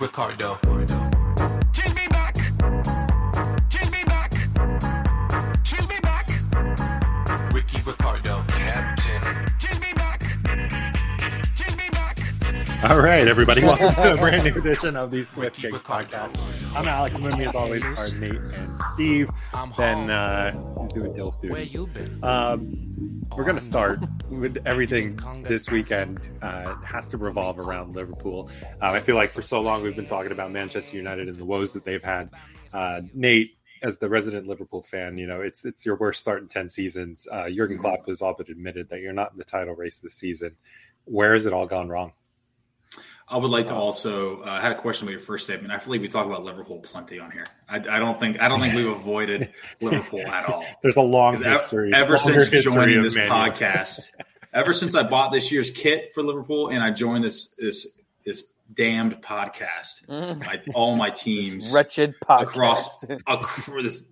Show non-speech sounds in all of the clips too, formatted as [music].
Ricardo. Right, everybody, [laughs] welcome to a brand new edition of the Swift Kicks podcast. I'm Alex, and with me, as always, are Nate and Steve. Ben, uh, he's doing DILF duty. Um, we're going to start with everything [laughs] this weekend uh, has to revolve around Liverpool. Um, I feel like for so long we've been talking about Manchester United and the woes that they've had. Uh, Nate, as the resident Liverpool fan, you know it's it's your worst start in ten seasons. Uh, Jurgen Klopp has all but admitted that you're not in the title race this season. Where has it all gone wrong? I would like to also uh, I had a question about your first statement. I feel like we talk about Liverpool plenty on here. I, I don't think I don't think we've avoided [laughs] Liverpool at all. [laughs] There's a long history. ever longer since joining this podcast, [laughs] ever since I bought this year's kit for Liverpool and I joined this this this damned podcast, my, all my teams wretched podcast. across across this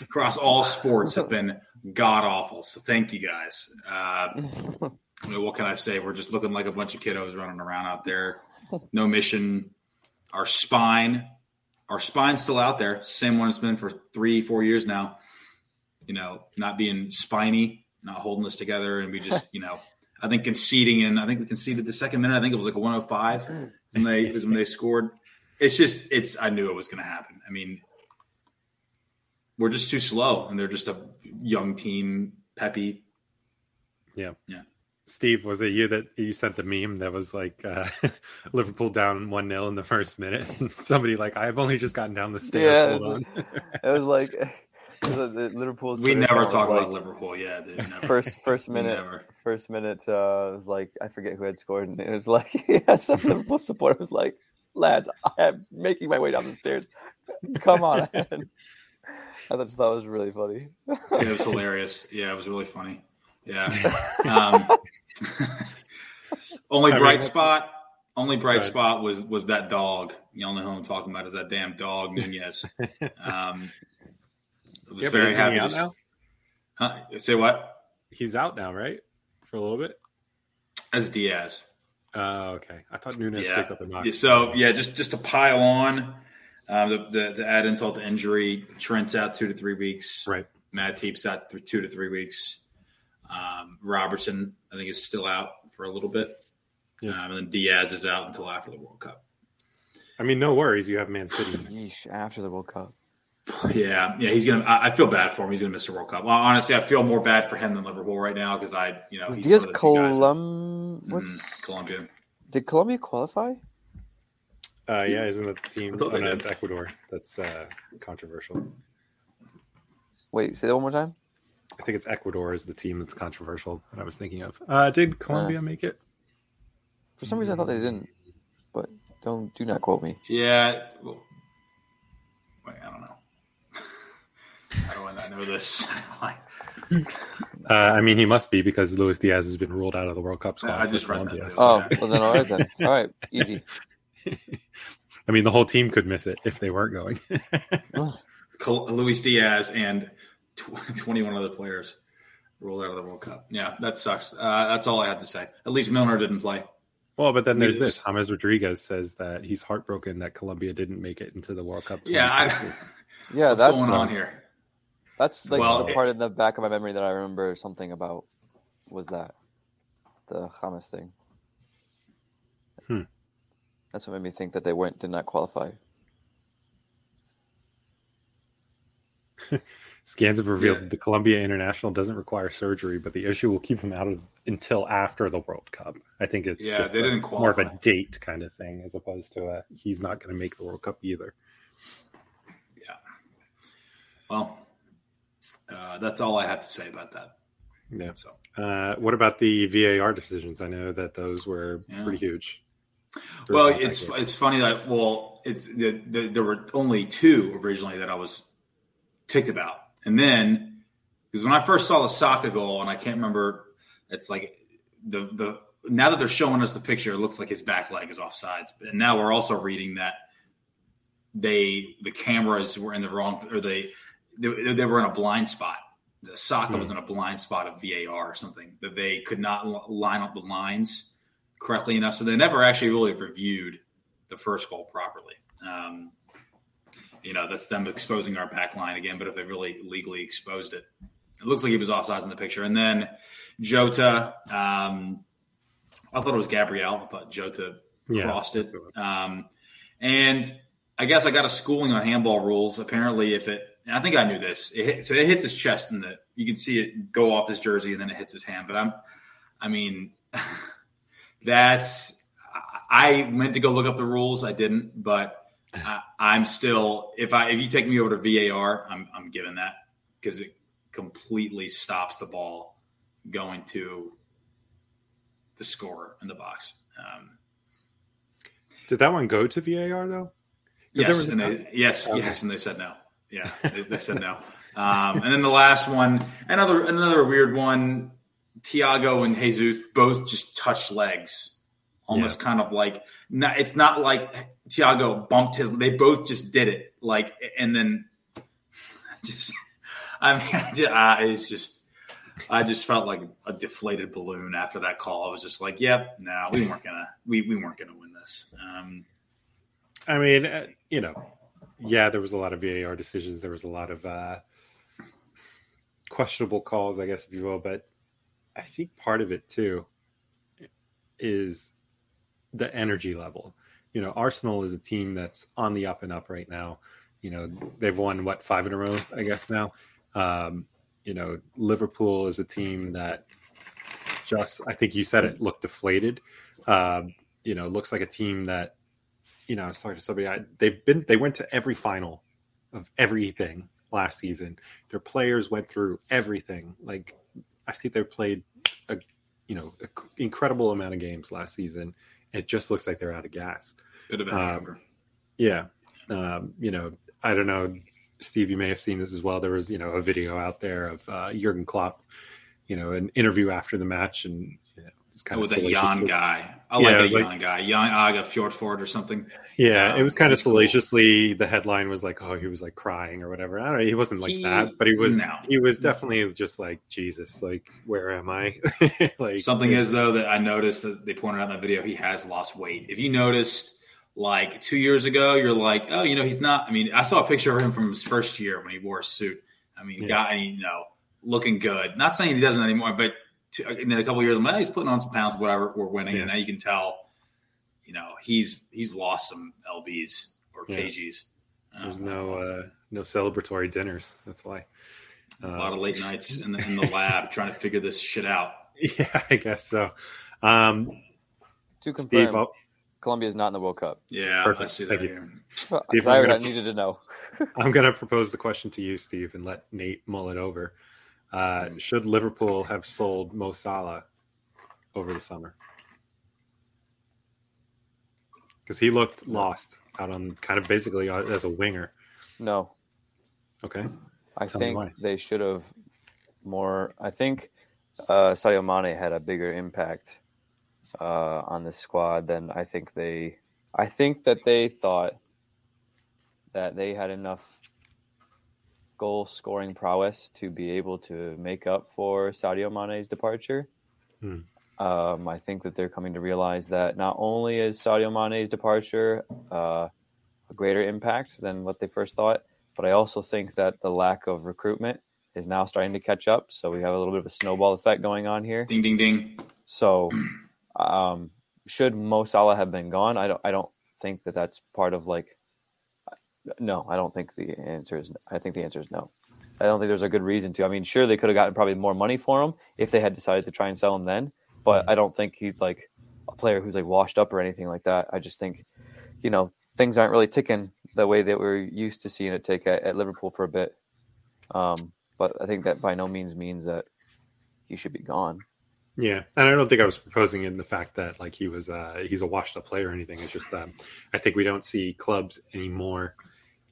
across all sports have been god awful. So thank you guys. Uh, I mean, what can I say? We're just looking like a bunch of kiddos running around out there. No mission. Our spine, our spine's still out there. Same one it's been for three, four years now. You know, not being spiny, not holding us together, and we just, [laughs] you know, I think conceding in. I think we conceded the second minute. I think it was like a 105 mm. when they was when they scored. It's just, it's. I knew it was going to happen. I mean, we're just too slow, and they're just a young team, peppy. Yeah. Yeah. Steve, was it you that you sent the meme that was like uh, [laughs] Liverpool down 1 0 in the first minute? And somebody like, I've only just gotten down the stairs. Yeah, Hold it on. It was like [laughs] it was like the Liverpool's. We never talk about like, Liverpool. Yeah, dude. [laughs] Never. First, first minute, never. first minute. Uh, it was like I forget who had scored, and it was like yeah, some Liverpool supporter was like, "Lads, I am making my way down the stairs. Come on!" I just thought it was really funny. It was hilarious. Yeah, it was really funny. Yeah. [laughs] Um, [laughs] only I mean, bright that's- spot. Only bright Right. spot was was that dog. You all know who I'm talking about. Is that damn dog [laughs] Nunez? Um, I was Yeah, very happy. out now? Huh? Say what? He's out now, right? For a little bit? As Diaz. Oh, okay. I thought Nunez Yeah. picked up the knock. So yeah, just just to pile on, um, the, the, to add insult to injury, Trent's out two to three weeks. Right. Matip's out th- two to three weeks. Um, Robertson, I think, is still out for a little bit. Yeah. Um, and then Diaz is out until after the World Cup. I mean, no worries. You have Man City. Yeesh, after the World Cup. [laughs] Yeah, yeah, he's gonna. I, I feel bad for him. He's gonna miss the World Cup. Well, honestly, I feel more bad for him than Liverpool right now because I, you know, Was he's Diaz one of the few guys- Colum? What's Colombia. did Colombia qualify? Uh, yeah, isn't that the team? I Oh, no, did. it's Ecuador. That's uh, controversial. Wait, say that one more time. I think it's Ecuador is the team that's controversial that I was thinking of. Uh, did Colombia make it? For some reason, I thought they didn't, but don't do not quote me. Yeah. Well, wait, I don't know. How [laughs] do I not know this? Uh, I mean, he must be because Luis Diaz has been ruled out of the World Cup squad. I for just read that Colombia. Oh, Yeah. well then all right then. All right, easy. [laughs] I mean, the whole team could miss it if they weren't going. [laughs] Col- Luis Diaz and tw- [laughs] 21 other players rolled out of the World Cup. Yeah, that sucks. Uh, that's all I have to say. At least Milner didn't play. well, but then there's this. James Rodriguez says that he's heartbroken that Colombia didn't make it into the World Cup. Yeah, I, [laughs] Yeah, what's that's going on here? That's like Well, the it- part in the back of my memory that I remember something about was that the Hamas thing. Hmm. That's what made me think that they went did not qualify. [laughs] Scans have revealed Yeah. that the Colombia international doesn't require surgery, but the issue will keep him out of until after the World Cup. I think it's Yeah, just they a- didn't more of a date kind of thing as opposed to a he's not going to make the World Cup either. Yeah. Well, uh, that's all I have to say about that. Yeah. So. Uh, what about the VAR decisions? I know that those were Yeah. pretty huge. Well, it's it's funny that well, it's the, the, there were only two originally that I was ticked about, and then because when I first saw the Saka goal, and I can't remember, it's like the the now that they're showing us the picture, it looks like his back leg is offsides, and now we're also reading that they the cameras were in the wrong or they they, they were in a blind spot. The Saka Hmm. was in a blind spot of VAR or something that they could not line up the lines correctly enough. So they never actually really reviewed the the first goal properly. Um, you know, that's them exposing our back line again. But if they really legally exposed it, it looks like he was offsides in the picture. And then Jota, um, I thought it was Gabriel. I thought Jota Yeah. crossed it. Um, and I guess I got a schooling on handball rules. Apparently, if it, I think I knew this. It hit, so it hits his chest, and the you can see it go off his jersey, and then it hits his hand. But I'm, I mean, [laughs] that's. I I meant to go look up the rules. I didn't, but I, I'm still. If I if you take me over to VAR, I'm I'm giving that because it completely stops the ball going to the scorer in the box. Um, Did that one go to VAR though? Yes, and they, yes, Okay. yes, and they said no. Yeah, they, they said no. Um, and then the last one, another another weird one. Thiago and Jesus both just touch legs, almost kind of like. Not, it's not like Thiago bumped his. They both just did it, like, and then [laughs] just. I mean, I just, I, it's just. I just felt like a deflated balloon after that call. I was just like, "Yep, no, we weren't gonna, we, we weren't gonna win this." Um, I mean, uh, you know, yeah, there was a lot of VAR decisions. There was a lot of uh, questionable calls, I guess, if you will. But I think part of it too is the energy level. You know, Arsenal is a team that's on the up and up right now. You know, they've won what five in a row, I guess now. Um, you know, Liverpool is a team that just, I think you said it, looked deflated. Um, you know, looks like a team that you know, I was talking to somebody. I, they've been they went to every final of everything last season. Their players went through everything. Like I think they played a you know incredible amount of games last season. It just looks like they're out of gas. bit of a Um. Yeah, um, you know, I don't know, Steve. You may have seen this as well. There was you know a video out there of uh, Jurgen Klopp, you know, an interview after the match, and just kind with of that Jan guy. I Yeah, like was a like- Jan guy. Jan Åge Fjørtoft or something. Yeah, Um, it was kind of he's cool. salaciously. The headline was like, "Oh, he was like crying or whatever." I don't know. He wasn't like He- that, but he was. no. He was definitely just like Jesus. Like, where am I? [laughs] like Something is though that I noticed that they pointed out in that video. He has lost weight. If you noticed, like two years ago, you're like, oh, you know, he's not. I mean, I saw a picture of him from his first year when he wore a suit. I mean, Yeah. guy, you know, looking good. Not saying he doesn't anymore, but to, and then a couple of years, I'm like, oh, he's putting on some pounds, whatever. We're winning, Yeah. and now you can tell, you know, he's he's lost some lbs or Yeah. kgs. There's Um, no uh, no celebratory dinners. That's why. a lot of late nights in the, in the lab [laughs] trying to figure this shit out. Yeah, I guess so. Um, To confirm, Steve, I'll, Colombia is not in the World Cup. Yeah, I Perfect. see Thank that you. here. Because Steve, I gonna- needed to know. [laughs] I'm going to propose the question to you, Steve, and let Nate mull it over. Uh, should Liverpool have sold Mo Salah over the summer? Because he looked lost out on kind of basically as a winger. No, Okay. I Tell think they should have more. I think uh, Sadio Mane had a bigger impact uh, on the squad than I think they. I think that they thought that they had enough goal scoring prowess to be able to make up for Sadio Mane's departure. Hmm. Um, I think that they're coming to realize that not only is Sadio Mane's departure uh, a greater impact than what they first thought, but I also think that the lack of recruitment is now starting to catch up. So we have a little bit of a snowball effect going on here. Ding, ding, ding. So, um, should Mo Salah have been gone? I don't. I don't think that that's part of like. No, I don't think the answer is. I think the answer is no. I don't think there's a good reason to. I mean, sure they could have gotten probably more money for him if they had decided to try and sell him then, but I don't think he's like a player who's like washed up or anything like that. I just think, you know, things aren't really ticking the way that we're used to seeing it tick at, at Liverpool for a bit. Um, but I think that by no means means that he should be gone. Yeah, and I don't think I was proposing in the fact that like he was uh he's a washed up player or anything. It's just um I think we don't see clubs anymore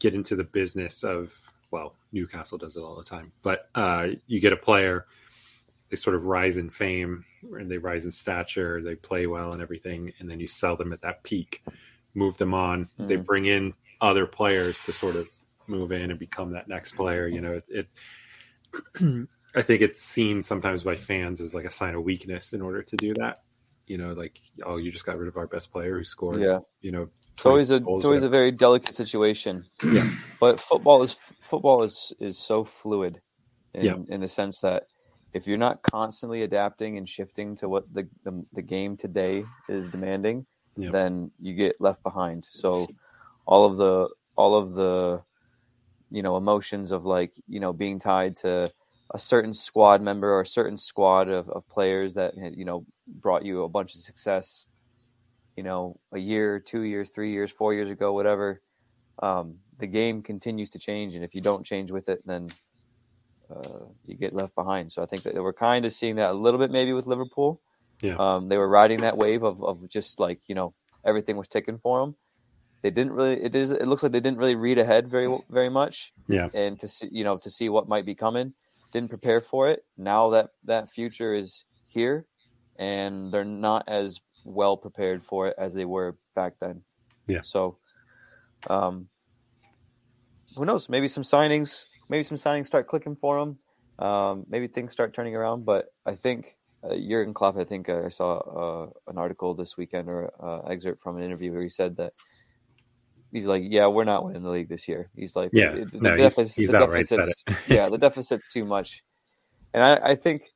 get into the business of well, Newcastle does it all the time. But uh you get a player, they sort of rise in fame and they rise in stature, they play well and everything, and then you sell them at that peak, move them on, they Mhm. bring in other players to sort of move in and become that next player. You know, it, it [clears throat] I think it's seen sometimes by fans as like a sign of weakness in order to do that. You know, like oh, you just got rid of our best player who scored. Yeah. You know, It's always a it's always a very delicate situation. Yeah. But football is football is is so fluid in, Yeah. in the sense that if you're not constantly adapting and shifting to what the the, the game today is demanding, Yeah. then you get left behind. So all of the all of the you know emotions of like you know being tied to a certain squad member or a certain squad of, of players that had, you know brought you a bunch of success you know a year two years three years four years ago whatever um, the game continues to change. And if you don't change with it then uh, you get left behind. So i think that we're kind of seeing that a little bit maybe with liverpool. Yeah. um, they were riding that wave of, of just like you know everything was ticking for them they didn't really it is it looks like they didn't really read ahead very very much. Yeah. and to see you know to see what might be coming didn't prepare for it now that that future is here and they're not as well prepared for it as they were back then. Yeah. so um who knows? Maybe some signings maybe some signings start clicking for them um maybe things start turning around but i think uh, Jurgen Klopp, I think uh, I saw uh, an article this weekend or uh, excerpt from an interview where he said that he's like, "Yeah, we're not winning the league this year." He's like, Yeah. "The- the No, he's- deficit- he's the outright said deficit's- yeah, the [laughs] deficit's too much." And I, I think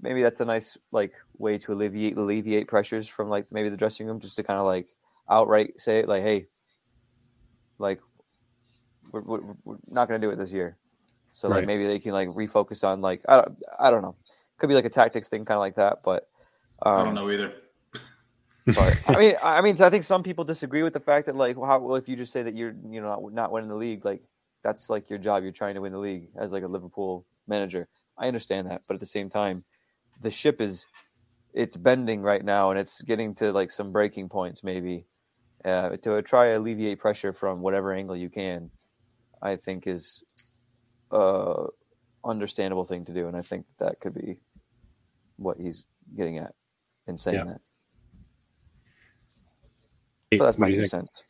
maybe that's a nice like way to alleviate alleviate pressures from like maybe the dressing room, just to kind of like outright say it, like, "Hey, like we're, we're, we're not going to do it this year." So like maybe they can like refocus on like I don't I don't know, could be like a tactics thing, kind of like that, but. Um, I don't know either. But [laughs] I mean, I mean, I think some people disagree with the fact that like, how, well, if you just say that you're, you know, not, not winning the league, like that's like your job. You're trying to win the league as like a Liverpool manager. I understand that, but at the same time, the ship is, it's bending right now, and it's getting to like some breaking points. Maybe uh, to try to alleviate pressure from whatever angle you can, I think is a understandable thing to do, and I think that could be what he's getting at in saying Yeah. that. Hey, But that's what my two think? cents.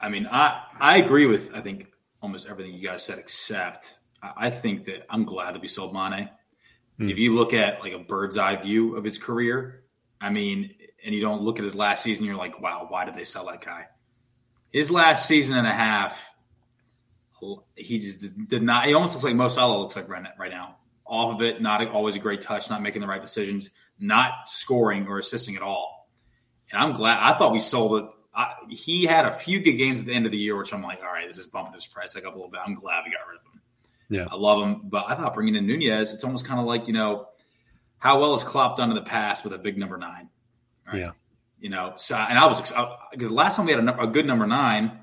I mean, I I agree with I think almost everything you guys said, except I, I think that I'm glad that we sold Mane. Hmm. If you look at like a bird's eye view of his career, I mean, and you don't look at his last season, you're like, wow, why did they sell that guy? His last season and a half, he just did not. He almost looks like Mo Salah looks like right right now. Off of it, not always a great touch, not making the right decisions, not scoring or assisting at all. And I'm glad. I thought we sold it. I, he had a few good games at the end of the year, which I'm like, all right, this is bumping his price like up a little bit. I'm glad we got rid of him. Yeah. I love him, but I thought bringing in Nunez, it's almost kind of like you know, how well has Klopp done in the past with a big number nine? Right? Yeah. You know, so and I was because last time we had a, a good number nine.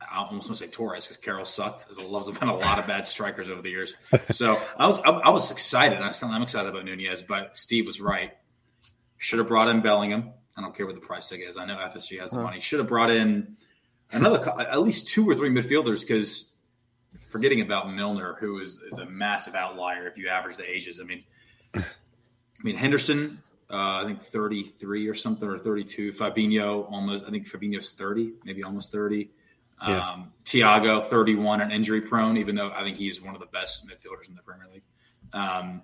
I almost want to say Torres because Carroll sucked. There's a, there's been a lot of bad strikers over the years. [laughs] So I was I, I was excited. I am excited about Nunez, but Steve was right. Should have brought in Bellingham. I don't care what the price tag is. I know FSG has the Huh. money. Should have brought in another, at least two or three midfielders because forgetting about Milner, who is, is a massive outlier if you average the ages. I mean, [sighs] I mean Henderson, uh, I think 33 or something, or 32. Fabinho, almost, I think Fabinho's 30, maybe almost 30. Yeah. Um, Thiago, 31 and injury prone, even though I think he's one of the best midfielders in the Premier League. Um,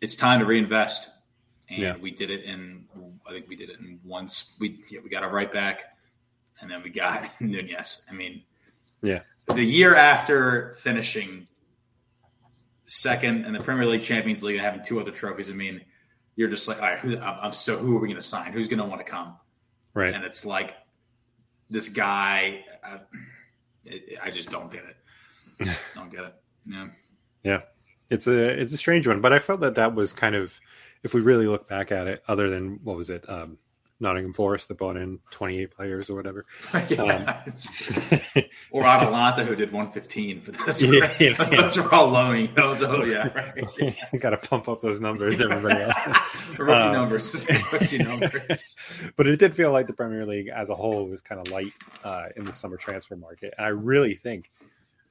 it's time to reinvest. And Yeah. we did it in, I think we did it in once. We yeah, we got our right back, and then we got [laughs] Nunez. I mean, Yeah. the year after finishing second in the Premier League, Champions League, and having two other trophies, I mean, you're just like, all right, who, I'm, I'm so who are we going to sign? Who's going to want to come? Right. And it's like this guy. I, I just don't get it. [laughs] don't get it. Yeah. it's a it's a strange one, but I felt that that was kind of if we really look back at it, other than what was it, um, Nottingham Forest that brought in twenty eight players or whatever. [laughs] yeah. [laughs] or Atalanta who did 115, but that's Yeah, yeah, [laughs] those are all loaning. Those, oh yeah, right. Got to pump up those numbers, everybody else. rookie Um, numbers, rookie numbers. but it did feel like the Premier League as a whole was kind of light uh, in the summer transfer market. And I really think,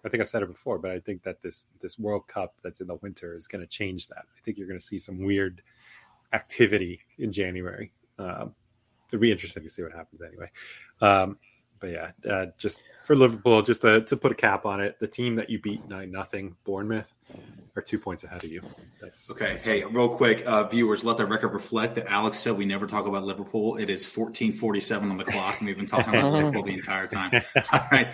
I think I've said it before, but I think that this this World Cup that's in the winter is going to change that. I think you're going to see some weird activity in January. Um, it'd be interesting to see what happens anyway. Um, but yeah, uh, just for Liverpool, just to, to put a cap on it, the team that you beat nine nothing, Bournemouth, are two points ahead of you. That's Okay, hey, real quick, uh, viewers, let the record reflect that Alex said we never talk about Liverpool. It is 1447 on the clock, and we've been talking about [laughs] Liverpool the entire time. [laughs] All right.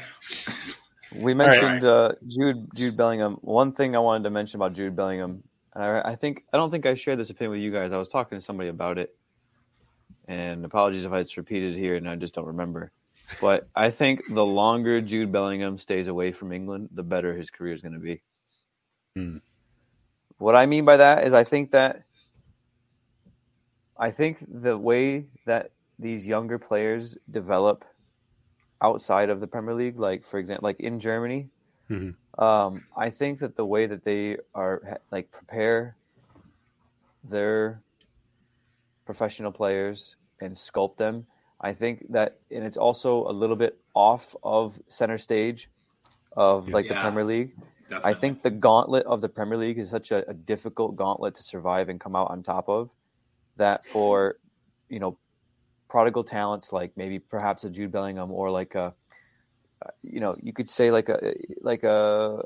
We mentioned uh, Jude Jude Bellingham. One thing I wanted to mention about Jude Bellingham, and I, I think I don't think I shared this opinion with you guys. I was talking to somebody about it, and apologies if it's repeated here and I just don't remember. But I think the longer Jude Bellingham stays away from England, the better his career is going to be. Hmm. What I mean by that is, I think that I think the way that these younger players develop outside of the Premier League, like for example, like in Germany, Mhm. Um, I think that the way that they are like prepare their professional players and sculpt them, I think that, and it's also a little bit off of center stage of like the Premier League. I think the gauntlet of the Premier League is such a, a difficult gauntlet to survive and come out on top of that for you know prodigal talents like maybe perhaps a Jude Bellingham or like a uh, you know you could say like a like a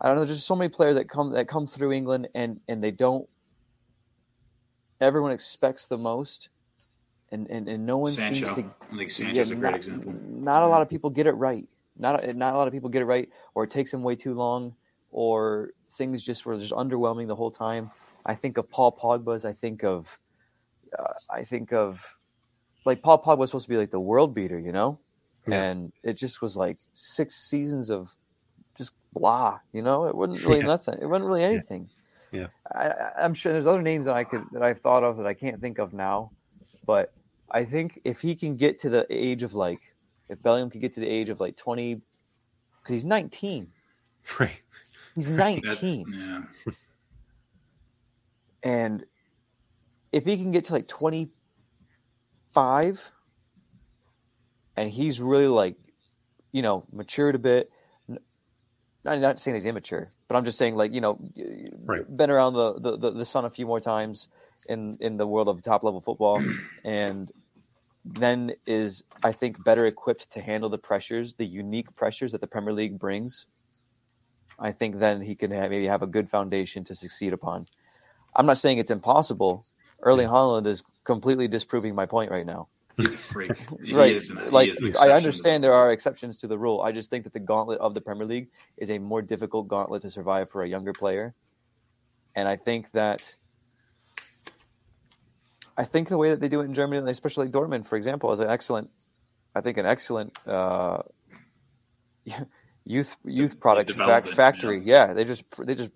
I don't know there's just so many players that come that come through England and and they don't everyone expects the most and and, and no one Sancho. seems to I think Sancho's a great not, example. Not a lot of people get it right. Not a- not a lot of people get it right, or it takes them way too long, or things just were just underwhelming the whole time. I think of Paul Pogba's. I think of, uh, I think of, like Paul Pogba was supposed to be like the world beater, you know, Yeah. and it just was like six seasons of just blah, you know. It wasn't [laughs] really Yeah. nothing. It wasn't really anything. Yeah. I, I- I'm sure there's other names that I could that I've thought of that I can't think of now, but I think if he can get to the age of like, if Bellingham could get to the age of like 20, because he's 19. [laughs] right. He's That- 19. yeah. And if he can get to like 25 and he's really like, you know, matured a bit, I'm not saying he's immature, but I'm just saying like, you know, Right. been around the, the, the, the sun a few more times in, in the world of top level football [clears throat] and then is, I think, better equipped to handle the pressures, the unique pressures that the Premier League brings. I think then he can have, maybe have a good foundation to succeed upon. I'm not saying it's impossible. Erling Haaland is completely disproving my point right now. He's a freak. [laughs] He right. is an, like he is an I understand there are exceptions to the rule. I just think that the gauntlet of the Premier League is a more difficult gauntlet to survive for a younger player. And I think that I think the way that they do it in Germany, especially Dortmund, for example, is an excellent I think an excellent uh, [laughs] youth youth product fac- development, factory. Yeah. they just they just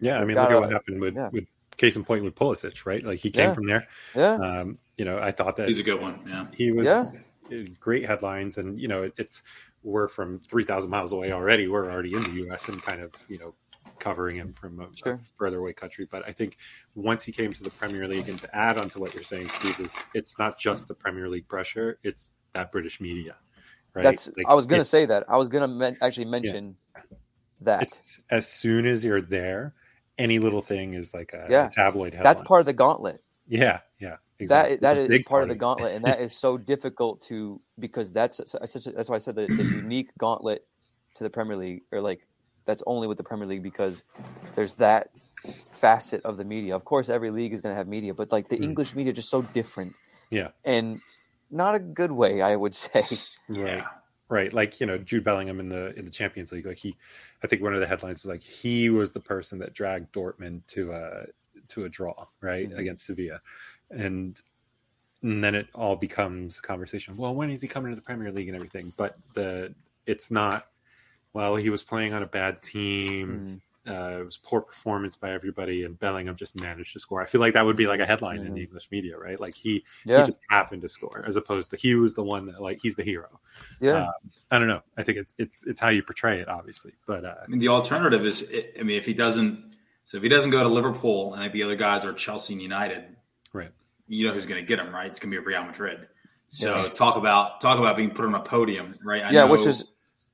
Yeah, I mean, Gotta- look at what happened with, yeah. with case in point with Pulisic, right? Like he came Yeah. from there. yeah Um, you know, I thought that He's a good one. Yeah. he was Yeah. great headlines, and you know, it, it's we're from three thousand miles away already. We're already in the U.S. and kind of you know covering him from a, a further away country. But I think once he came to the Premier League, and to add on to what you're saying, Steve, is it's not just the Premier League pressure; it's that British media. Right? That's. Like, I was going to say that. I was going to men- actually mention that. it's as soon as you're there, any little thing is like a, Yeah. a tabloid headline. That's part of the gauntlet. Yeah, yeah, That exactly. that a is part of the gauntlet, and that [laughs] is so difficult to because that's that's why I said that it's a unique gauntlet to the Premier League, or like that's only with the Premier League because there's that facet of the media. Of course, every league is going to have media, but like the Mm. English media just so different. Yeah. and not a good way, I would say. Right. Yeah. Right. Like, you know, Jude Bellingham in the in the Champions League, like he I think one of the headlines was like he was the person that dragged Dortmund to a to a draw, right, Mhm. against Sevilla. And and then it all becomes conversation. Well, when is he coming to the Premier League and everything? But the it's not well, he was playing on a bad team. Mm, Uh, it was poor performance by everybody, and Bellingham just managed to score. I feel like that would be like a headline in Mhm. the English media, right? Like he yeah, he just happened to score, as opposed to he was the one that like he's the hero. yeah, uh, I don't know. I think it's it's it's how you portray it, obviously. But uh, I mean, the alternative is, I mean, if he doesn't, so if he doesn't go to Liverpool and like the other guys are Chelsea and United, right, you know who's going to get him, right? It's going to be Real Madrid. So Yeah. talk about talk about being put on a podium, right? I yeah. know- Which is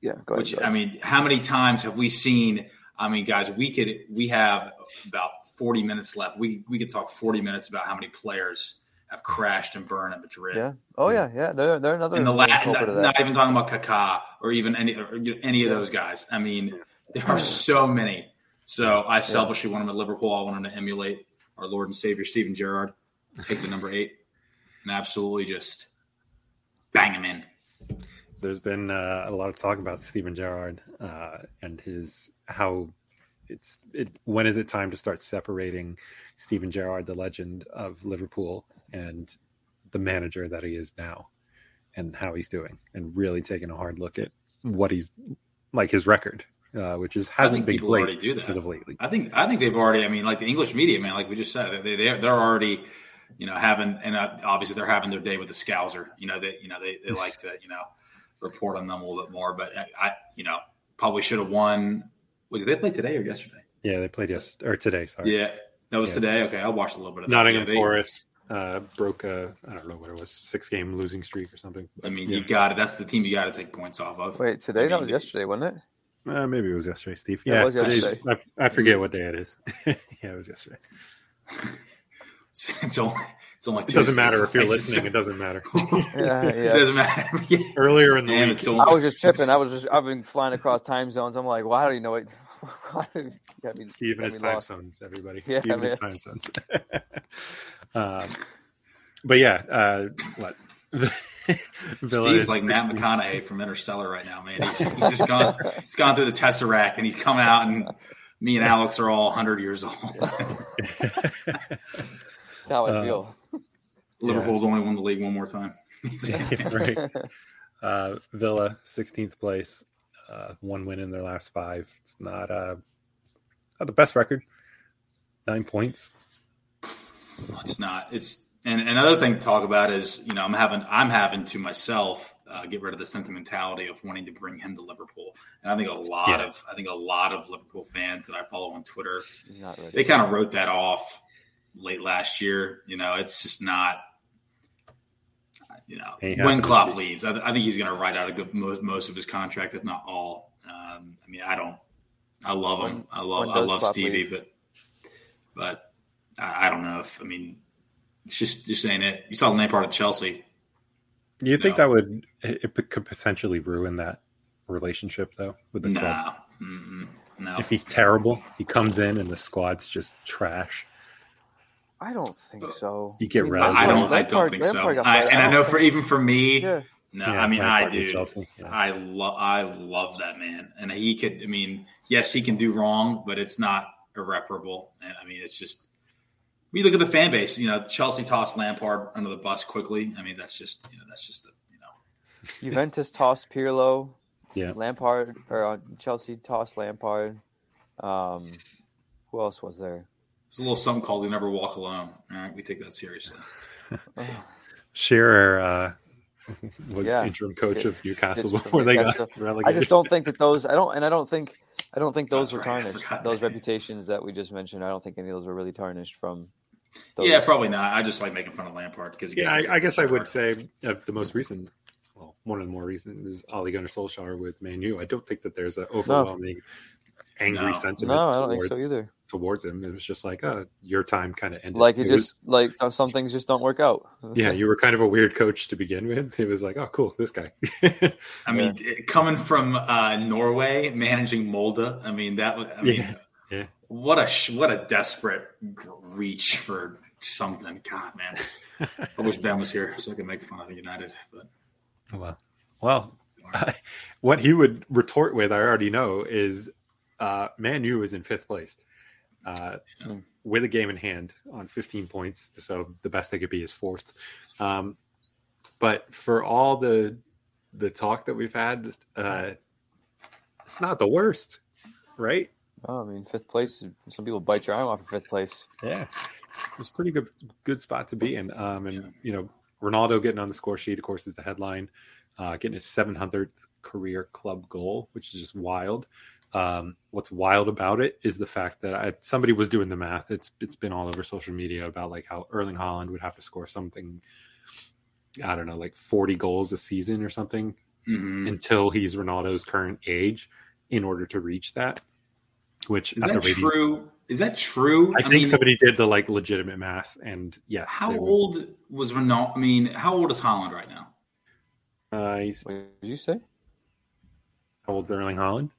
yeah. Go ahead. which go ahead. I mean, how many times have we seen? I mean, guys, we could we have about forty minutes left. We we could talk forty minutes about how many players have crashed and burned at Madrid. yeah. Oh yeah, yeah. They're they're another In the last, culprit not, not even talking about Kaká or even any or any of those guys. I mean, there are so many So I selfishly want him at Liverpool. I want him to emulate our Lord and Savior Steven Gerrard, take the number eight, and absolutely just bang him in. There's been uh, a lot of talk about Steven Gerrard uh, and his how it's it. When is it time to start separating Steven Gerrard, the legend of Liverpool, and the manager that he is now, and how he's doing, and really taking a hard look at what he's like his record, uh, which is hasn't been great already do that. as of lately. I think I think they've already. I mean, like the English media, man, like we just said, they they're, they're already, you know, having and uh, obviously they're having their day with the Scouser. You know, they you know they, they like [laughs] to you know report on them a little bit more. But I, I you know probably should have won. Wait, did they play today or yesterday? Yeah, they played yesterday or today. Sorry, Yeah, that was Yeah. today. Okay, I watched a little bit of that. Nottingham Yeah, Forest uh, broke a I don't know what it was six game losing streak or something. I mean, yeah. you got it. That's the team you got to take points off of. Wait, today? I mean, that was yesterday, wasn't it? Uh, maybe it was yesterday, Steve. Yeah, it was yesterday. I, I forget what day it is. [laughs] yeah, it was yesterday. [laughs] It's only it's only It doesn't matter if you're It's- listening. It [laughs] doesn't matter. [laughs] Yeah, It doesn't matter. [laughs] Yeah. Earlier in the And week, it's only- I was just tripping. I was just I've been flying across time zones. I'm like, well, how do you know it? Why did- got me- Steve and his time lost. zones, everybody. Yeah, Steve and his time zones. um, but yeah, uh, what? Villa Steve's like Matt McConaughey from Interstellar right now, man. He's, he's just gone. He's gone through the tesseract, and he's come out, and me and Alex are all 100 years old. That's how I Uh, feel. Liverpool's only won the league one more time. [laughs] [laughs] right. [laughs] Uh, Villa, 16th place, uh, one win in their last five. It's not uh, not the best record. Nine points. It's not. It's and another thing to talk about is you know I'm having I'm having to myself uh, get rid of the sentimentality of wanting to bring him to Liverpool, and I think a lot Yeah. of I think a lot of Liverpool fans that I follow on Twitter not they kind of wrote that off late last year. You know, it's just not. You know, Ain't when happening. Klopp leaves, I, I think he's going to write out a good most, most of his contract, if not all. Um, I mean, I don't. I love him. When- I love. I love Klopp Stevie, leave? but but I, I don't know if I mean it's just just saying it. You saw Lampard at Chelsea. You think No. that would it it could potentially ruin that relationship though with the club? Mm-mm. no. If he's terrible, he comes in and the squad's just trash. I don't think so. You get I mean, riled I don't. I don't think Lampard so. I, and I don't know for even for me, Yeah. no. Yeah, I mean, I Lampard with do. Yeah. I love. I love that man, and he could. I mean, yes, he can do wrong, but it's not irreparable. And I mean, it's just. We look at the fan base. You know, Chelsea tossed Lampard under the bus quickly. I mean, that's just. You know, that's just the. You know. Juventus tossed Pirlo. Yeah. Lampard or uh, Chelsea tossed Lampard. Um, who else was there? It's a little something called "You Never Walk Alone." All right, we take that seriously. [laughs] Shearer uh, was Yeah. interim coach Did- of Newcastle before they got Newcastle. relegated. I just don't think that those. I don't, and I don't think. I don't think those That's were right, tarnished. forgot Those that. reputations that we just mentioned. I don't think any of those were really tarnished from. Those. Yeah, probably not. I just like making fun of Lampard because Yeah, I, I guess I would say uh, the most recent, well, one of the more recent is Ole Gunnar Solskjaer with Man U. I don't think that there's an overwhelming angry No. sentiment No, I don't think towards, so either. towards him. It was just like, uh, your time kind of ended. Like it, was- just like some things just don't work out. [laughs] yeah, you were kind of a weird coach to begin with. It was like, oh, cool, this guy. I mean, [laughs] it- coming from uh, Norway, managing Molde. I mean, that was. I mean, Yeah, yeah. What a what a desperate reach for something. God, man. I wish Ben was here so I could make fun of United. But well, well, [laughs] what he would retort with, I already know, is uh, Man U is in fifth place uh, Mm. with a game in hand on 15 points. So the best they could be is fourth. Um, but for all the the talk that we've had, uh, it's not the worst, right? Oh, I mean, fifth place. Some people bite your arm off for fifth place. Yeah, it's a pretty good good spot to be in. Um, and you know, Ronaldo getting on the score sheet, of course, is the headline. Uh, getting his 700th career club goal, which is just wild. Um, what's wild about it is the fact that I, somebody was doing the math. It's it's been all over social media about like how Erling Haaland would have to score something. I don't know, like 40 goals a season or something mhm. until he's Ronaldo's current age in order to reach that. Which is at the that true? Is that true? I think mean, somebody did the like legitimate math, and yes. How they would- old was Ronaldo? I mean, how old is Haaland right now? Uh, he's, What did you say? how old is Erling Haaland?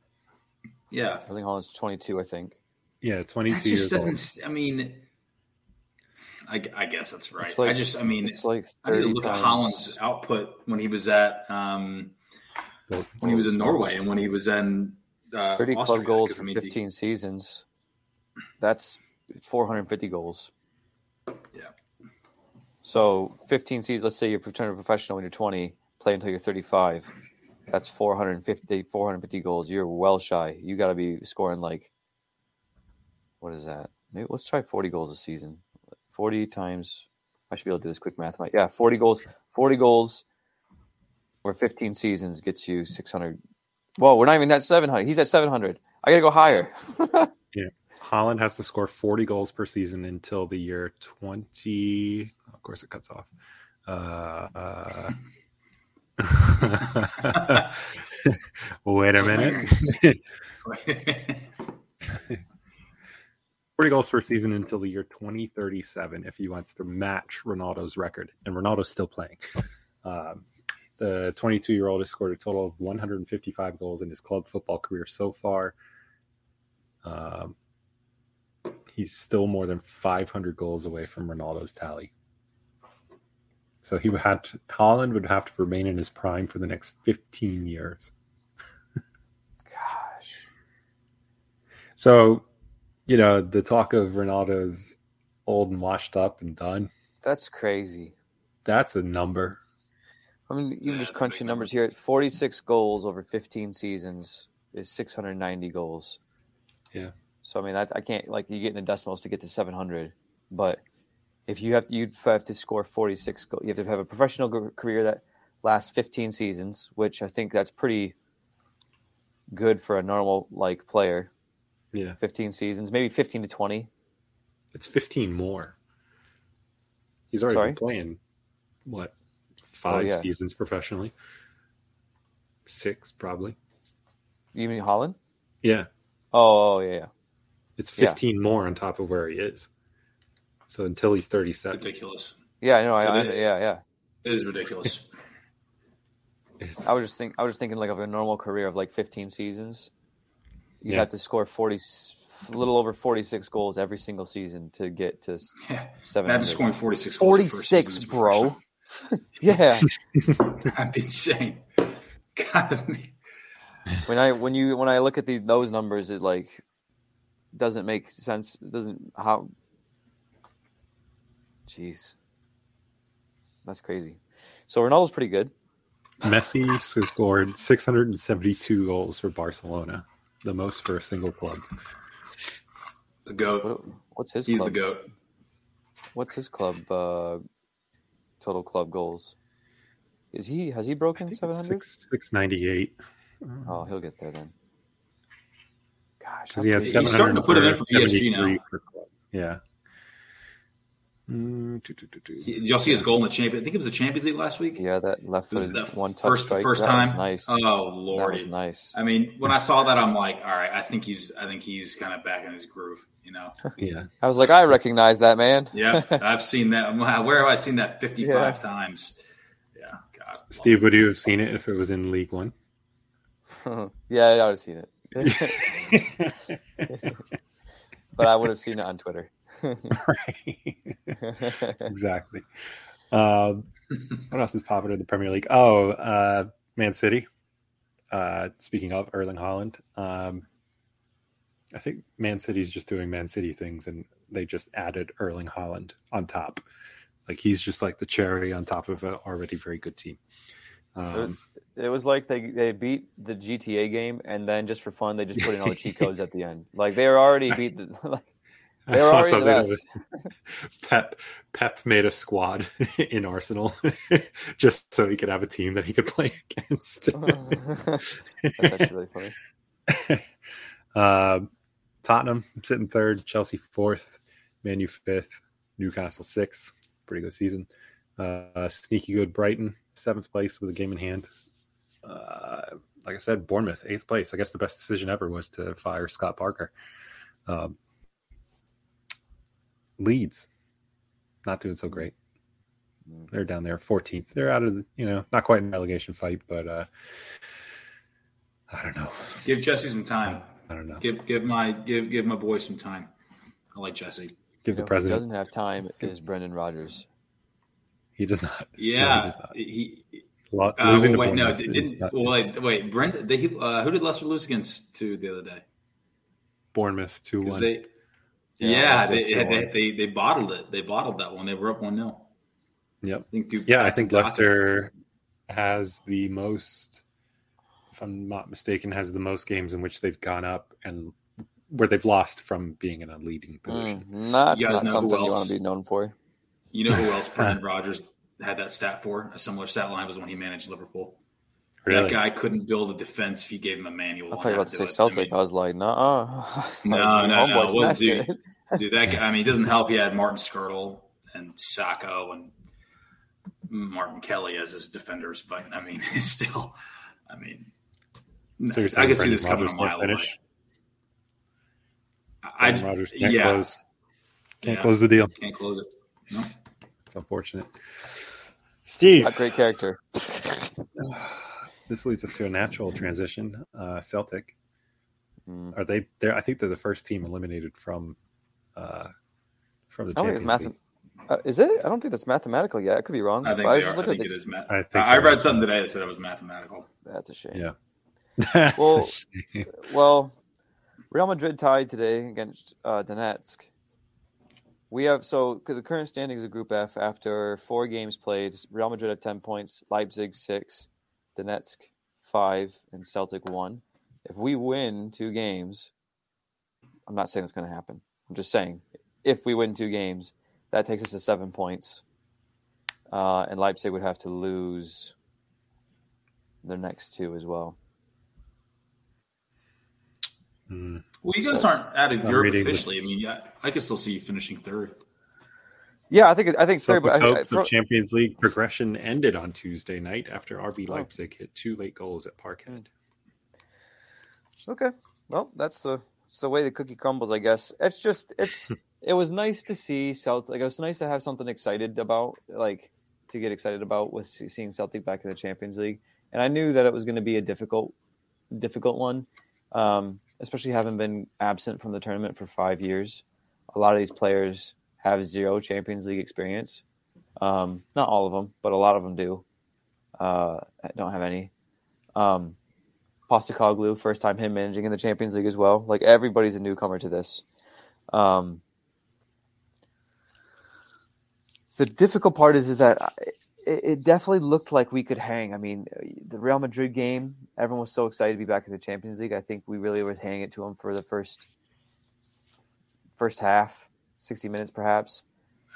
Yeah, I think Haaland's 22, I think. Yeah, 22 That years just doesn't. old. s- I mean, I, I guess that's right. Like- I just, I mean, It's like I need to look times. at Haaland's output when he was at um, when he was in Norway and when he was in uh, 30 Austria, club goals 'cause, I in mean, 15 seasons. That's 450 goals. Yeah. So 15 seasons, let's say you're turning professional when you're 20, play until you're 35. That's 450, 450 goals. You're well shy. You got to be scoring like, what is that? Maybe let's try 40 goals a season. 40 times, I should be able to do this quick math. Yeah, 40 goals. 40 goals or 15 seasons gets you 600. Whoa, we're not even at 700. He's at 700. I got to go higher. [laughs] Yeah. Haaland has to score 40 goals per season until the year 20. Of course, it cuts off. Uh, uh, [laughs] wait a minute. [laughs] 40 goals per season until the year 2037 if he wants to match Ronaldo's record. And Ronaldo's still playing. Um, the 22 year old has scored a total of 155 goals in his club football career so far. Um, he's still more than 500 goals away from Ronaldo's tally. So he have to, Haaland would have to remain in his prime for the next 15 years. Gosh. So, you know, the talk of Ronaldo's old and washed up and done, That's crazy. that's a number. I mean, even Yeah, just crunching numbers here 46 goals over 15 seasons is 690 goals. Yeah. So, I mean, that's, I can't, like, you get in the decimals to get to 700. But if you have, you'd have to score 46 goals. You have to have a professional career that lasts 15 seasons, which I think that's pretty good for a normal, like, player. Yeah. 15 seasons, maybe 15 to 20. It's 15 more. He's already Sorry? been playing, what, oh, five yeah. seasons professionally? Six, probably. You mean Haaland? Yeah. Oh, oh yeah, yeah. It's Yeah. 15 more on top of where he is. So until he's 37. ridiculous. Yeah, I know. I, I, It is. yeah, yeah. It is ridiculous. [laughs] It's, I was just think I was just thinking like of a normal career of like 15 seasons. You'd Yeah. have to score 40, a little over 46 goals every single season to get to s- [laughs] Yeah. 700. Imagine scoring 46 goals. the first 46, season bro. [laughs] Yeah. professional. That'd be insane. God, me. when I when you when I look at these those numbers, it like doesn't make sense. It doesn't how. Jeez, that's crazy. So Ronaldo's pretty good. Messi scored 672 goals for Barcelona, the most for a single club. The GOAT. What, what's his He's club? the GOAT. What's his club uh, total club goals? Is he has he broken I think seven it's hundred? six, 698. Oh, he'll get there then. Gosh, Because he has He's starting to put it in for PSG now. for club. Yeah. Mm, do, do, do, do. Did y'all see his goal in the champion? I think it was the Champions League last week. yeah, that left Was footed it the one touch first strike. first that time? nice. Oh that lord! was nice. I mean, when I saw that, I'm like, all right, I think he's, I think he's kind of back in his groove. You know? [laughs] Yeah. I was like, I recognize that man. [laughs] Yeah, I've seen that. Where have I seen that 55 Yeah. times? Yeah, God. Steve, would you have seen it if it was in League One? [laughs] yeah, I would have seen it, but I would have seen it on Twitter. [laughs] right. [laughs] exactly. Um, what else is popping in the Premier League? Oh, uh, Man City. Uh, speaking of Erling Haaland, um, I think Man City's just doing Man City things, and they just added Erling Haaland on top. Like he's just like the cherry on top of an already very good team. Um, It was like they they beat the GTA game, and then just for fun, they just put in all the cheat codes at the end. Like they were already beat the [laughs] like I saw something of [laughs] Pep Pep made a squad [laughs] in Arsenal [laughs] just so he could have a team that he could play against. That's actually really funny. Um, Tottenham sitting third, Chelsea fourth, Man U fifth, Newcastle sixth. Pretty good season. Uh, sneaky good Brighton seventh place with a game in hand. Uh, like I said, Bournemouth eighth place. I guess the best decision ever was to fire Scott Parker. Um, Leeds not doing so great. They're down there 14th. They're out of the, you know, not quite an relegation fight, but uh, I don't know. Give Jesse some time. I don't know. Give give my give give my boy some time. I like Jesse. Give You the know, who president. doesn't have time is Brendan Rodgers. He does not. [laughs] No, he Yeah, does not. he. Lo- Uh, losing to wait, no, did, is didn't. Well, wait, wait, Brent. They, uh, who did Leicester lose against to the other day? Bournemouth two 'Cause one. They, Yeah, yeah, Leicester's they, they, they they bottled it. They bottled that one. They were up one 0 Yep. I think Yeah, I think Leicester has the most, if I'm not mistaken, has the most games in which they've gone up and where they've lost from being in a leading position. Mm, that's You guys not know who something you want to be known for. You know who else [laughs] Brendan Rodgers had that stat for? A similar stat line was when he managed Liverpool. Really? That guy couldn't build a defense if you gave him a manual. I on thought you how were to about to do say it. Celtic. I I, was like, nah. [laughs] No, no, no, it was- it. Dude, that guy, I mean, it doesn't help. He had Martin Škrtel and Sakho and Martin Kelly as his defenders, but I mean, [laughs] it's still, I mean, So you're I saying can see Brendan this coming a mile finish? away. I, Brendan Rodgers can't yeah, close. Can't yeah, close the deal. Can't close it. No. It's unfortunate. Steve, A great character. [sighs] [sighs] [sighs] this leads us to a natural transition. Uh, Celtic Mm. are they? They're, I think they're the first team eliminated from uh, from the I don't think it's Champions math- League. uh, is it? I don't think that's mathematical yet. I could be wrong. I think But they are. just I think at it is. Ma- I I, think I they're read something today that said it was mathematical. That's a shame. Yeah. [laughs] [laughs] That's a Well- shame. Well, Real Madrid tied today against uh, Donetsk. We have so the current standings of Group F after four games played. Real Madrid at ten points, Leipzig six, Donetsk five, and Celtic one. If we win two games, I'm not saying it's going to happen. I'm just saying if we win two games, that takes us to seven points, uh, and Leipzig would have to lose their next two as well. Mm. Well, you guys aren't out of I'm Europe reading the- officially. I mean, yeah, I can still see you finishing third. Yeah, I think I think Celtic's but I- I- hopes of Champions League progression ended on Tuesday night after RB Oh. Leipzig hit two late goals at Parkhead. Okay. Well, that's the it's the way the cookie crumbles, I guess. It's just it's [laughs] it was nice to see Celtic. Like it was nice to have something excited about, like to get excited about with seeing Celtic back in the Champions League. And I knew that it was going to be a difficult, difficult one, um, especially having been absent from the tournament for five years. A lot of these players have zero Champions League experience. Um, not all of them, but a lot of them do. Uh, don't have any. Um, Postecoglou, first time him managing in the Champions League as well. Like everybody's a newcomer to this. Um, the difficult part is is that it, it definitely looked like we could hang. I mean, the Real Madrid game, everyone was so excited to be back in the Champions League. I think we really was hanging it to them for the first first half, sixty minutes perhaps.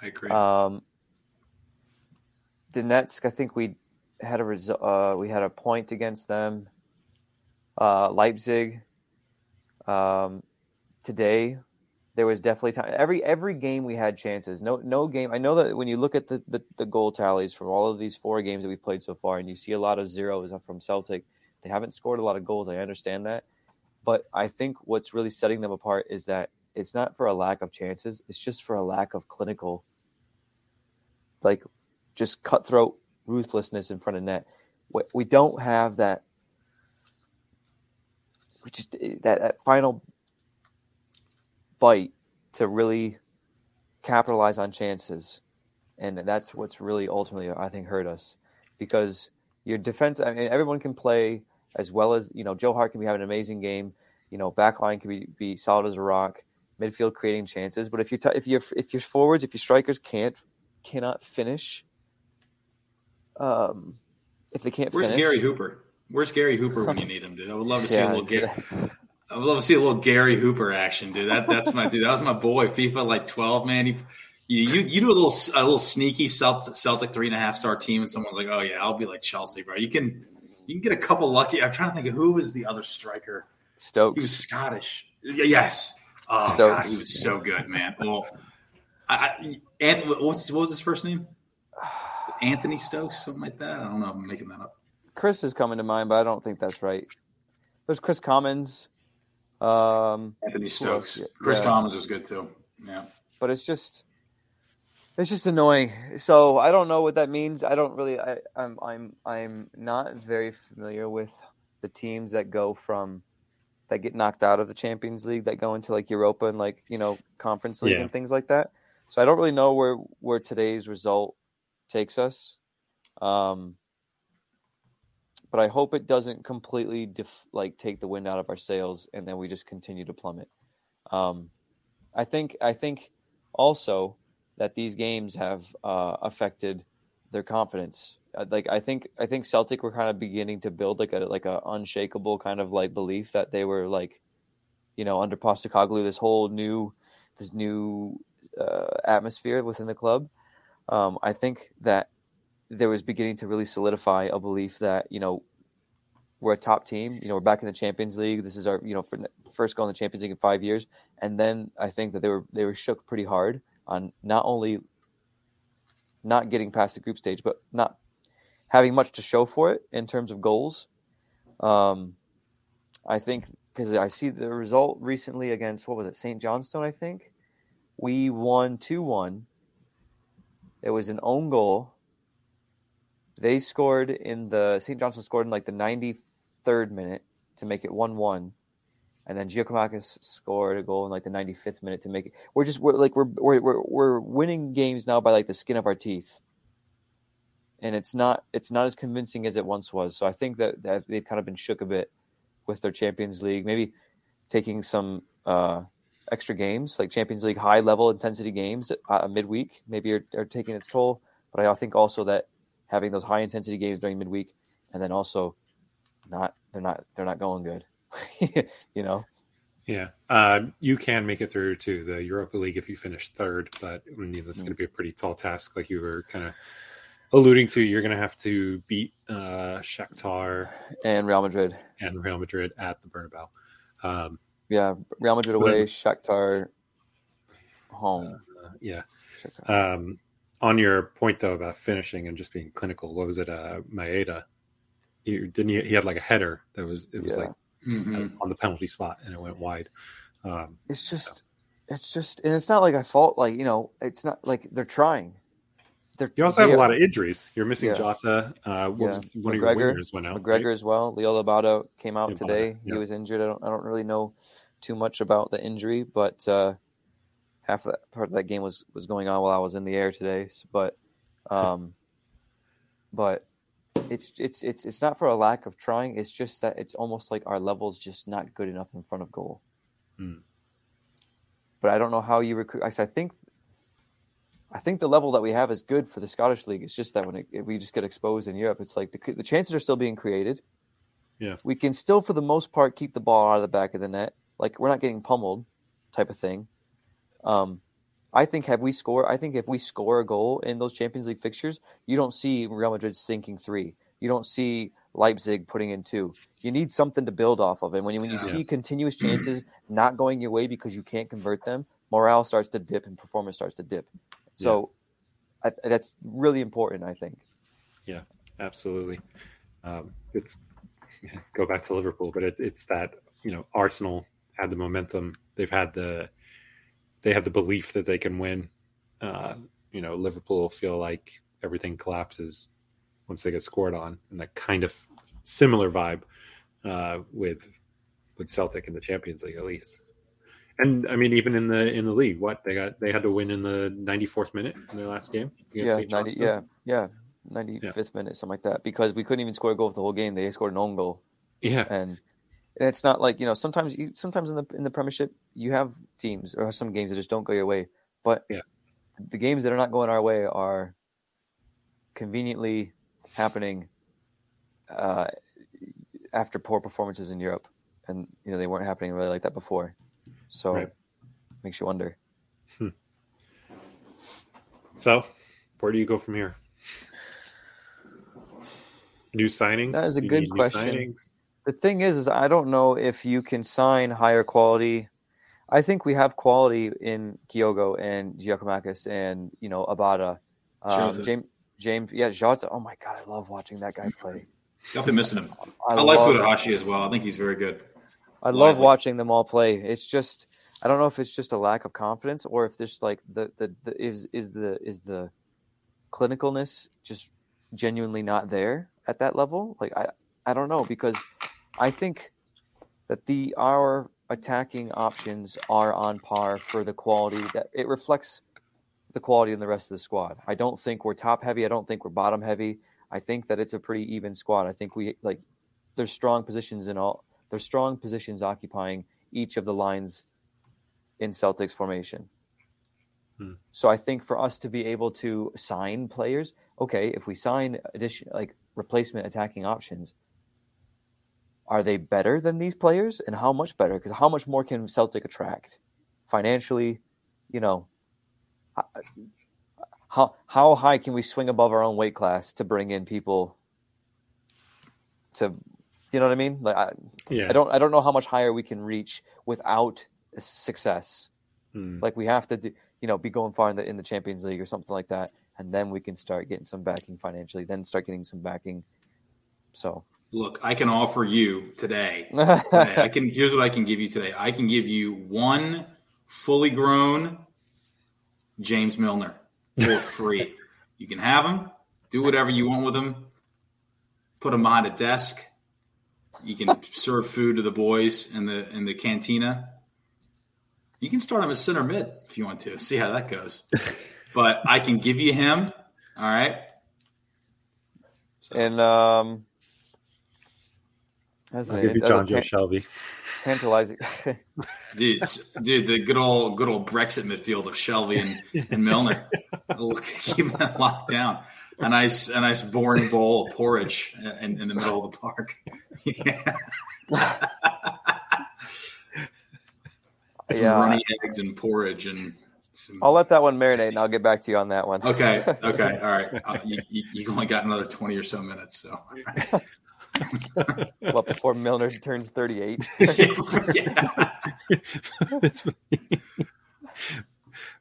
I agree. Um, Donetsk, I think we had a result. Uh, we had a point against them. Uh, Leipzig. Um, today, there was definitely time. Every every game we had chances. No no game. I know that when you look at the, the, the goal tallies from all of these four games that we've played so far, and you see a lot of zeros from Celtic, they haven't scored a lot of goals. I understand that, but I think what's really setting them apart is that it's not for a lack of chances. It's just for a lack of clinical like just cutthroat ruthlessness in front of net. We, don't have that. We just eh, that, that final bite to really capitalize on chances, and that's what's really ultimately I think hurt us because your defense. I mean, everyone can play as well as you know. Joe Hart can be having an amazing game. You know, backline can be, be solid as a rock. Midfield creating chances, but if you t- if you if your forwards, if your strikers can't cannot finish. Um, if they can't finish. Where's finish, Gary Hooper? Where's Gary Hooper when you [laughs] need him, dude? I would love to see a little Gary. I would love to see a little Gary Hooper action, dude. That that's my dude. That was my boy. FIFA like twelve, man. He, you you you do a little a little sneaky Celtic, Celtic three and a half star team, and someone's like, oh yeah, I'll be like Chelsea, bro. You can you can get a couple lucky. I'm trying to think of who was the other striker. Stokes. He was Scottish. Yes. Oh god, he was so good, man. Well, I, I Anthony, what was what was his first name? Anthony Stokes, something like that. I don't know. I'm making that up. Kris is coming to mind, but I don't think that's right. There's Kris Commons, um, Anthony? Stokes. Yeah, Kris yeah. Commons was good too. Yeah. but it's just it's just annoying. So I don't know what that means. I don't really. I, I'm I'm I'm not very familiar with the teams that go from that get knocked out of the Champions League that go into like Europa and like you know Conference League Yeah. and things like that. So I don't really know where where today's result takes us. Um, but I hope it doesn't completely def- like take the wind out of our sails and then we just continue to plummet. Um, I think I think also that these games have uh, affected their confidence. Uh, Like I think I think Celtic were kind of beginning to build like a like a unshakable kind of like belief that they were like, you know, under Postecoglou this whole new this new uh, atmosphere within the club. Um, I think that there was beginning to really solidify a belief that you know we're a top team. You know, we're back in the Champions League. This is our you know first goal in the Champions League in five years. And then I think that they were they were shook pretty hard on not only not getting past the group stage, but not having much to show for it in terms of goals. Um, I think because I see the result recently against what was it, St. Johnstone? I think we won two one. It was an own goal. They scored in the St. Johnstone scored in like the ninety third minute to make it one one and then Giakoumakis scored a goal in like the 95th minute to make it. We're just we're like we're we're we're, winning games now by like the skin of our teeth, and it's not it's not as convincing as it once was. So I think that, that they've kind of been shook a bit with their Champions League, maybe taking some uh, extra games like Champions League high level intensity games uh, midweek, maybe are, are taking its toll. But I think also that having those high intensity games during midweek, and then also not they're not they're not going good. [laughs] you know. Yeah, uh, you can make it through to the Europa League if you finish third, but I mean, that's going to be a pretty tall task. Like you were kind of alluding to, you're going to have to beat uh, Shakhtar and Real Madrid. and Real Madrid at the Bernabeu. Um, Yeah, Real Madrid away, Shakhtar home. uh, yeah. Shakhtar. Um, on your point though about finishing and just being clinical, what was it? Uh, Maeda, he didn't he, he had like a header that was it was Yeah. like Mhm. on the penalty spot and it went wide. Um, It's just, it's just, and it's not like I fault. Like you know, it's not like they're trying. They're, you also have they a lot of injuries. You're missing Yeah. Jota. Uh, what Yeah. was one of your McGregor- wingers went out. McGregor right? as well. Leo Lobato came out Lobato, today. yeah. He was injured. I don't, I don't really know too much about the injury, but uh, half that part of that game was was going on while I was in the air today. But, [laughs] um, but it's it's it's it's not for a lack of trying. It's just that it's almost like our level's just not good enough in front of goal. Hmm. But I don't know how you recruit. I think. I think the level that we have is good for the Scottish league. It's just that when it, we just get exposed in Europe, it's like the, the chances are still being created. Yeah. we can still, for the most part, keep the ball out of the back of the net. Like we're not getting pummeled, type of thing. Um, I think have we score? I think if we score a goal in those Champions League fixtures, you don't see Real Madrid sinking three. You don't see Leipzig putting in two. You need something to build off of, and when you, when you Yeah. see continuous chances not going your way because you can't convert them, morale starts to dip and performance starts to dip. So I, that's really important, I think. Yeah, absolutely. Um, it's go back to Liverpool, but it, it's that you know Arsenal had the momentum. They've had the they have the belief that they can win. Uh, you know, Liverpool feel like everything collapses once they get scored on, and that kind of similar vibe uh, with with Celtic in the Champions League at least. And I mean, even in the in the league, what they got they had to win in the 94th minute in their last game. Yeah, 90, yeah, yeah, ninety fifth minute, something like that. Because we couldn't even score a goal for the whole game. They scored an own goal, yeah, and and it's not like you know sometimes you, sometimes in the in the Premiership you have teams or some games that just don't go your way. But Yeah. the games that are not going our way are conveniently happening uh, after poor performances in Europe, and you know they weren't happening really like that before. So Right. makes you wonder. So, where do you go from here? New signings? That is a You good question. The thing is, is I don't know if you can sign higher quality. I think we have quality in Kyogo and Giakoumakis and you know Abada, um, James. James, yeah, Jota. Oh my god, I love watching that guy play. Definitely missing him. I, I, like Furuhashi as well. I think he's very good. I love lively. watching them all play. It's just I don't know if it's just a lack of confidence or if there's like the the, the is is the is the clinicalness just genuinely not there at that level. Like I I don't know because I think that the our attacking options are on par for the quality that it reflects the quality in the rest of the squad. I don't think we're top heavy. I don't think we're bottom heavy. I think that it's a pretty even squad. I think we like there's strong positions in all there's strong positions occupying each of the lines in Celtics formation. Hmm. So I think for us to be able to sign players, okay, if we sign addition like replacement attacking options, are they better than these players and how much better? Because how much more can Celtic attract financially? You know, how how high can we swing above our own weight class to bring in people to you know what I mean? Like I, Yeah. I don't I don't know how much higher we can reach without success. Hmm. Like we have to do, you know, be going far in the in the Champions League or something like that, and then we can start getting some backing financially. Then start getting some backing. So Look, I can offer you today. [laughs] today I can. Here's what I can give you today. I can give you one fully grown James Milner for [laughs] free. you can have him. Do whatever you want with him. Put him behind a desk. You can serve food to the boys in the in the cantina. You can start him as center mid if you want to. See how that goes. But I can give you him. All right. So, and um, that's I'll a- give you Jonjo tan- Shelvey. tantalizing. [laughs] dude, s- dude, the good old good old Brexit midfield of Shelvey and, and Milner. [laughs] Look, Keep that locked down. A nice a nice boring bowl of porridge in, in the middle of the park. [laughs] yeah. Some Yeah. runny eggs and porridge and some. I'll let that one marinate, and I'll get back to you on that one. Okay, okay, all right. Uh, you, you, you only got another twenty or so minutes, so What before Milner turns thirty-eight? [laughs] yeah. It's- [laughs]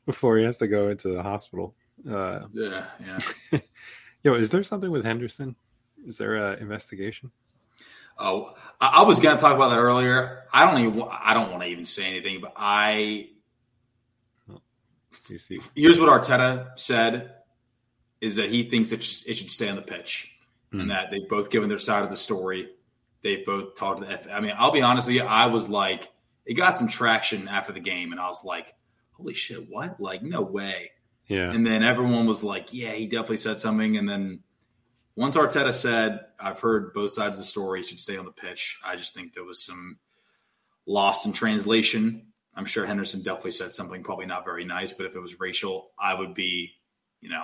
Before he has to go into the hospital. Uh, yeah, yeah. [laughs] yo, is there something with Henderson? Is there an investigation? Oh, I, I was going to talk about that earlier. I don't even. I don't want to even say anything, but I You see, here's what Arteta said: is that he thinks that it should stay on the pitch, Hmm. and that they've both given their side of the story. They've both talked to the. F- I mean, I'll be honest with you. I was like, it got some traction after the game, and I was like, holy shit, what? Like, no way. yeah, And then everyone was like, yeah, he definitely said something. And then once Arteta said, I've heard both sides of the story, should stay on the pitch, I just think there was some lost in translation. I'm sure Henderson definitely said something probably not very nice, but if it was racial, I would be, you know,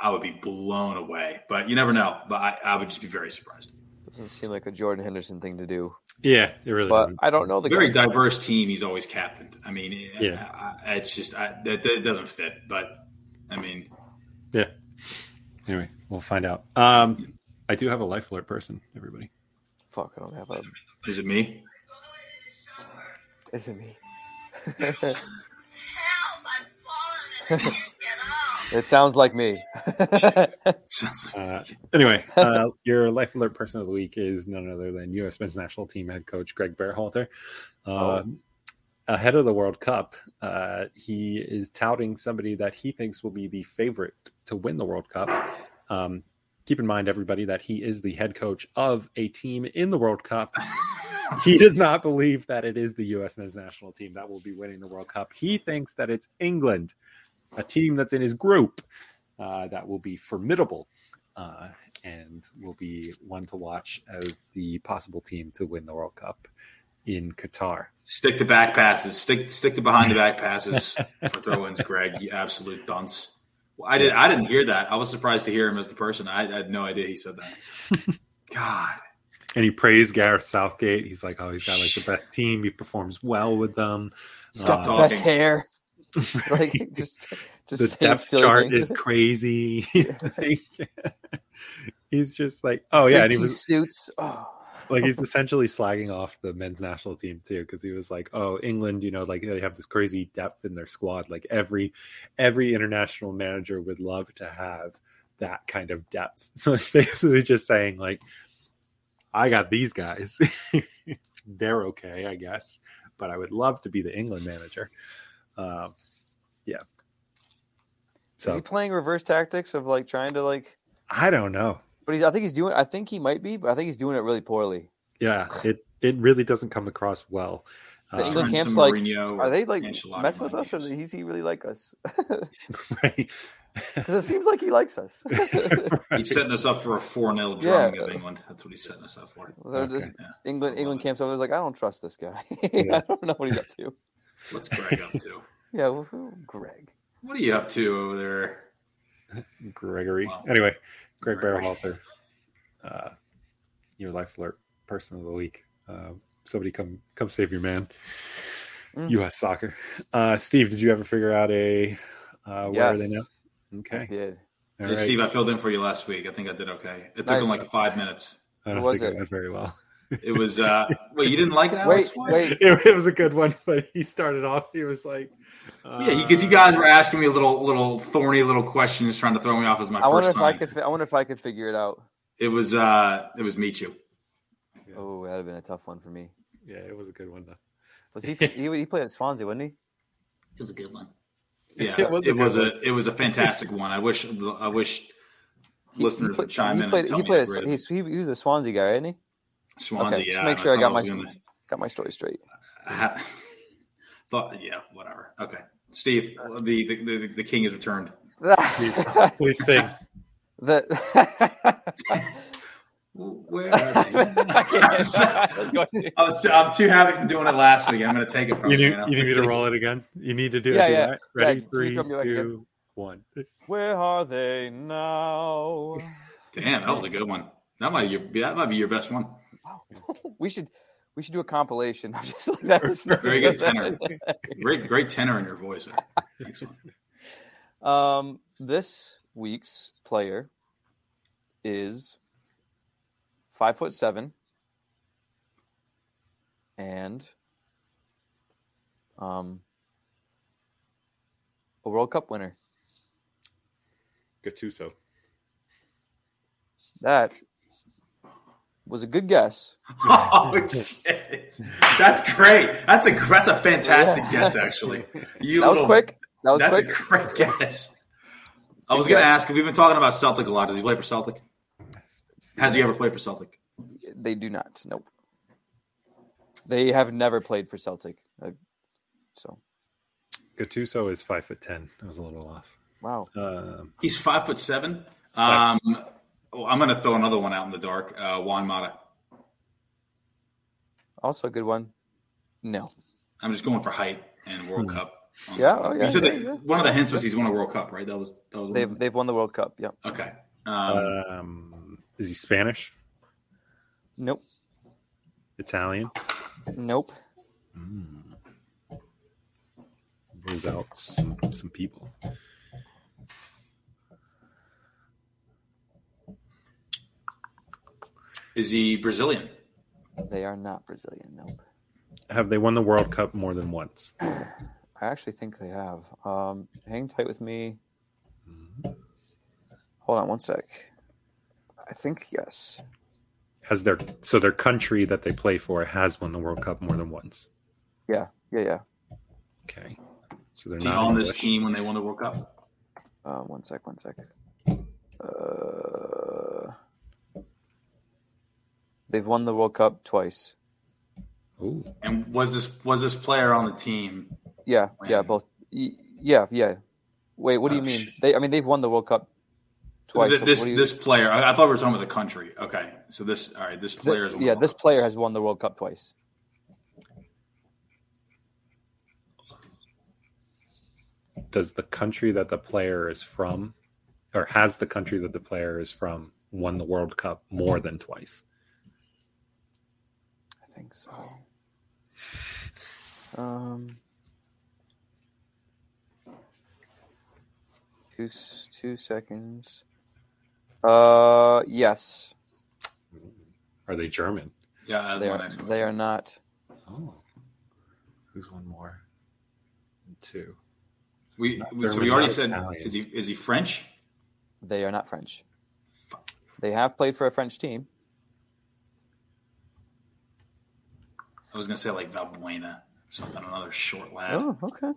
I would be blown away. But you never know. But I, I would just be very surprised. Doesn't seem like a Jordan Henderson thing to do, yeah, it really but doesn't. I don't know the Very guy. diverse team. He's always captained. I mean, Yeah. I, I, it's just I, that, that doesn't fit. But I mean, Yeah. Anyway, we'll find out. Um, I do have a life alert person, everybody. Fuck, I don't have a. is it me? Is it me? [laughs] Help! I'm falling It sounds like me. [laughs] Sounds like Uh, anyway, [laughs] uh, your life alert person of the week is none other than U.S. men's national team head coach Gregg Berhalter. Uh, Ahead of the World Cup, uh, he is touting somebody that he thinks will be the favorite to win the World Cup. Um, keep in mind, everybody, that he is the head coach of a team in the World Cup. [laughs] he does not believe that it is the U.S. men's national team that will be winning the World Cup. He thinks that it's England, a team that's in his group, uh, that will be formidable uh, and will be one to watch as the possible team to win the World Cup in Qatar. Stick to back passes. Stick stick to behind the back [laughs] passes for throw-ins, Gregg. You absolute dunce. Well, I did. I didn't hear that. I was surprised to hear him as the person. I, I had no idea he said that. [laughs] God, And he praised Gareth Southgate. He's like, oh, he's got like the best team. He performs well with them. He's got the Uh, best hair. [laughs] like [laughs] just, just the [laughs] depth chart things. is crazy. he's just like, oh yeah, and he was suits. Oh. like he's essentially slagging off the men's national team too because he was like oh england you know like they have this crazy depth in their squad like every every international manager would love to have that kind of depth so it's basically just saying like i got these guys they're okay i guess but i would love to be the england manager um yeah Is he playing reverse tactics of like trying to like? i don't know But he's. I think he's doing. I think he might be, but I think he's doing it really poorly. yeah it it really doesn't come across well. The Uh, England Trying camp's like, Mourinho Are they like messing with mind us, or is he really like us? [laughs] right. Because it seems like he likes us. [laughs] He's setting us up for a 4 0 Yeah. drumming of England. That's what he's setting us up for. They're just Yeah. England. England camps over. There's like, I don't trust this guy. [laughs] Yeah. I don't know what he's up to. What's Gregg up to? [laughs] Yeah, well, who- Gregg. What are you up to over there? [laughs] Gregory. Wow. Anyway, Gregg Gregory. Berhalter, uh, your life alert person of the week. Uh, somebody come come save your man. Mm. U.S. soccer. Uh, Steve, did you ever figure out a uh, where are they now? Yes. I Okay, did. Hey, right. Steve, I filled in for you last week. I think I did okay. It took Nice. him like five minutes. I don't was think it it? went very well. It was, uh, wait, you didn't like it, Alex? Wait, wait. It, it was a good one, but he started off. He was like, uh, Yeah, because you guys were asking me a little, little thorny little questions, trying to throw me off as my I wonder first if I could. I wonder if I could figure it out. It was, uh, it was Michu. Yeah. Oh, that'd have been a tough one for me. Yeah, it was a good one though. Was he? he, he played at Swansea, wasn't he? It was a good one. Yeah, It [laughs] it was was, a a, it was a fantastic one. I wish, I wish listeners he would chime he in played, and tell he me played how at, great it he's, he, he was a Swansea guy, isn't he? Swansea. okay, yeah, just make sure I got thought my gonna- got my story straight. I thought, yeah, whatever. Okay, Steve, the the, the, the king has returned. [laughs] Please sing. that [laughs] Where are they? [laughs] I was too, I'm too happy from doing it last week. I'm going to take it from You you. need, know? you need me to roll it again? You need to do Yeah, it. yeah. Yeah, Ready? Yeah, Three, please tell me back again. two, one. Where are they now? Damn, that was a good one. That might be your, that might be your best one. [laughs] We should we should do a compilation [laughs] of just like that. Very good tenor. Great, great tenor in your voice. Excellent. Um, this week's player is five foot seven and um a World Cup winner. Gattuso. That was a good guess. [laughs] Oh shit! That's great. That's a that's a fantastic Yeah. guess. Actually, [laughs] you That was little- quick. That was That's quick. a great guess. I was going to guess. ask. We've been talking about Celtic a lot. Does he play for Celtic? Has he ever played for Celtic? They do not. Nope. They have never played for Celtic. Uh, so Gattuso is five foot ten. I was a little off. wow. Um, He's five foot seven. Um, oh, I'm going to throw another one out in the dark. Uh, Juan Mata. Also a good one. No. I'm just going for height and World Cup. Yeah, oh, yeah, You said yeah, that yeah. one of the hints was he's won a World Cup, right? That was that was They've they've won the World Cup. Yeah. okay. Um, um, is he Spanish? Nope. Italian? Nope. Rules out some, some people. Is he Brazilian? They are not Brazilian. Nope. Have they won the World Cup more than once? [clears throat] I actually think they have. Um, hang tight with me. Hold on one sec. I think yes. Has their so their country that they play for has won the World Cup more than once? Yeah. Yeah. Yeah. Okay, so they're Was he not on this team when they won the World Cup? Uh, one sec. One sec. Uh, they've won the World Cup twice. Ooh, And was this was this player on the team? Yeah. Yeah. Both. Yeah. Yeah. Wait. What do you Oh, mean? shit. They. I mean, they've won the World Cup twice. Th- this what you- this player. I, I thought we were talking about the country. Okay, so this all right. This player is the yeah. This Cup player twice. has won the World Cup twice. does the country that the player is from, or has the country that the player is from, won the World Cup more than twice? I think so. Um, two two seconds. Uh, yes, Are they German? Yeah, they are. They are not. Oh, who's one more? Two. We, we so German, we already said Italian. is he is he French? They are not French. They have played for a French team. I was gonna say like Valbuena or something. Another short lad. Oh, okay.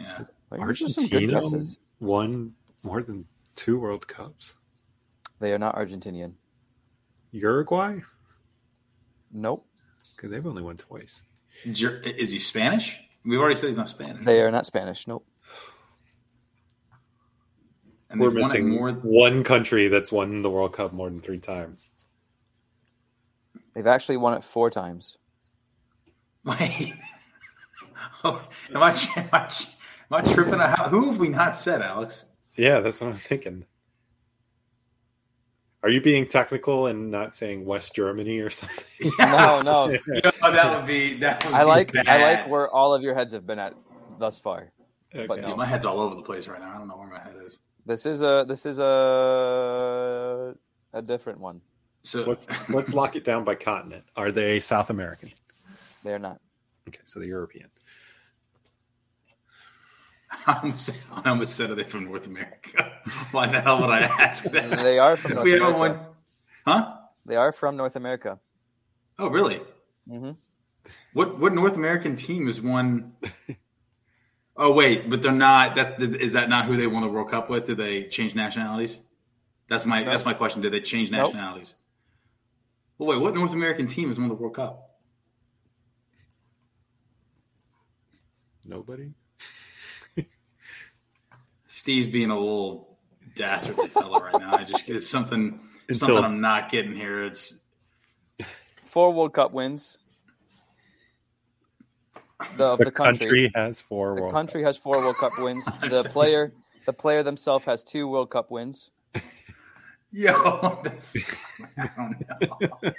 Yeah. Well, these are some good Argentina won more than two World Cups. They are not Argentinian. Uruguay? Nope. because they've only won twice. Is he Spanish? We've already said he's not Spanish. They are not Spanish. Nope. and We're they've won it missing more. one country that's won the World Cup more than three times. They've actually won it four times. Wait. [laughs] Oh, am, I, am, I, am I tripping? How, who have we not said, Alex? Yeah, that's what I'm thinking. Are you being technical and not saying West Germany or something? [laughs] No, no. [laughs] Yo, that would be. That would I be like Bad. I like where all of your heads have been at thus far. Okay. But Yeah, no. my head's all over the place right now. I don't know where my head is. This is a this is a a different one. So Let's let's lock it down by continent. Are they South American? They're not. Okay, so they're European. [laughs] I almost, said- I almost said, are they from North America? [laughs] Why the hell would I ask [laughs] that? They are from North we America. won. Huh? They are from North America. Oh, really? hmm What what North American team has won? Oh wait, but they're not. That's is that not who they won the World Cup with? Did they change nationalities? That's my that's my question. Did they change Nope. nationalities? Well, wait, what North American team has won the World Cup? Nobody. Steve's being a little dastardly fella right now. I just it's something Until- something I'm not getting here. It's Four World Cup wins. The, The, the country, country. has four The World country has four World Cup wins. [laughs] The player the player themselves has two World Cup wins. Yo. [laughs] what the f- I don't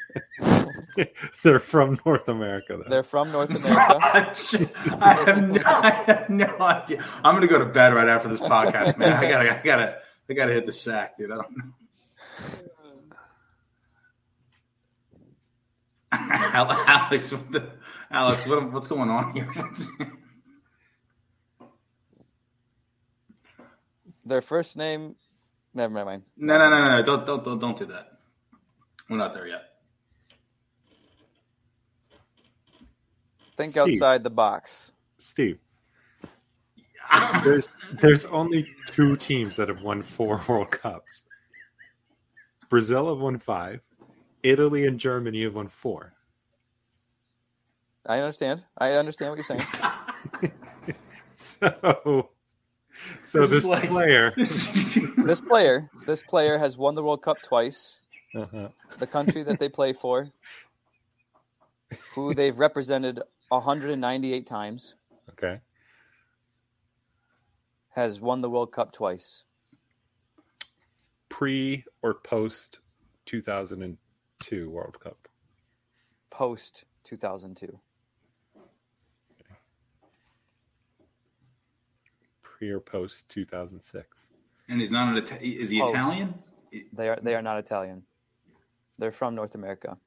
know. [laughs] They're from North America. Though. They're from North America. [laughs] I have, no, I have no idea. I'm gonna go to bed right after this podcast, man. I gotta, I gotta, I gotta hit the sack, dude. I don't know. Alex, what the, Alex, what, what's going on here? What's- Their first name never mind. no, no, no, no, no! Don't, don't, don't, don't do that. We're not there yet. Think Steve. outside the box. Steve, there's there's only two teams that have won four [laughs] World Cups. Brazil have won five. Italy and Germany have won four. I understand. I understand what you're saying. [laughs] So, so This this, like- player, [laughs] This player, this player has won the World Cup twice. uh-huh. The country that they play for, who they've represented 198 times, okay, has won the World Cup twice. pre or post 2002 World Cup. Post 2002. Pre or post 2006. and he's not an Ita- Is he Post. Italian? They are they are not Italian. They're from North America.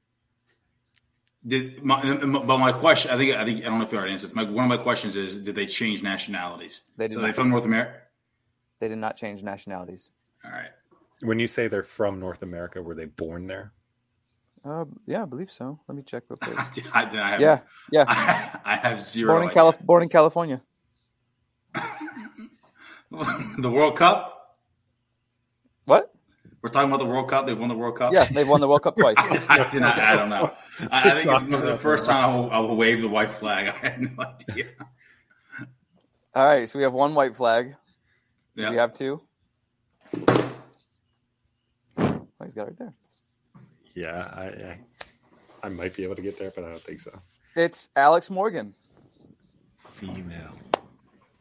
Did my, but my question? I think I think I don't know if you already answered. this. My, one of my questions is: Did they change nationalities? They did so they not. from North America. They did not change nationalities. All right. When you say they're from North America, were they born there? Uh, yeah, I believe so. Let me check real quick. [laughs] I, I have, Yeah, yeah. I, [laughs] I have zero. Born in. Calif- born in California. [laughs] the World Cup. What? We're talking about the World Cup. They've won the World Cup. Yeah, they've won the World Cup [laughs] twice. I, did not, I don't know. I, I think it's Talking the first time I will, I will wave the white flag. [laughs] I have no idea. All right, so we have one white flag. Yeah. We have two. Oh, he's got it right there. Yeah, I, I, I might be able to get there, but I don't think so. It's Alex Morgan. Female.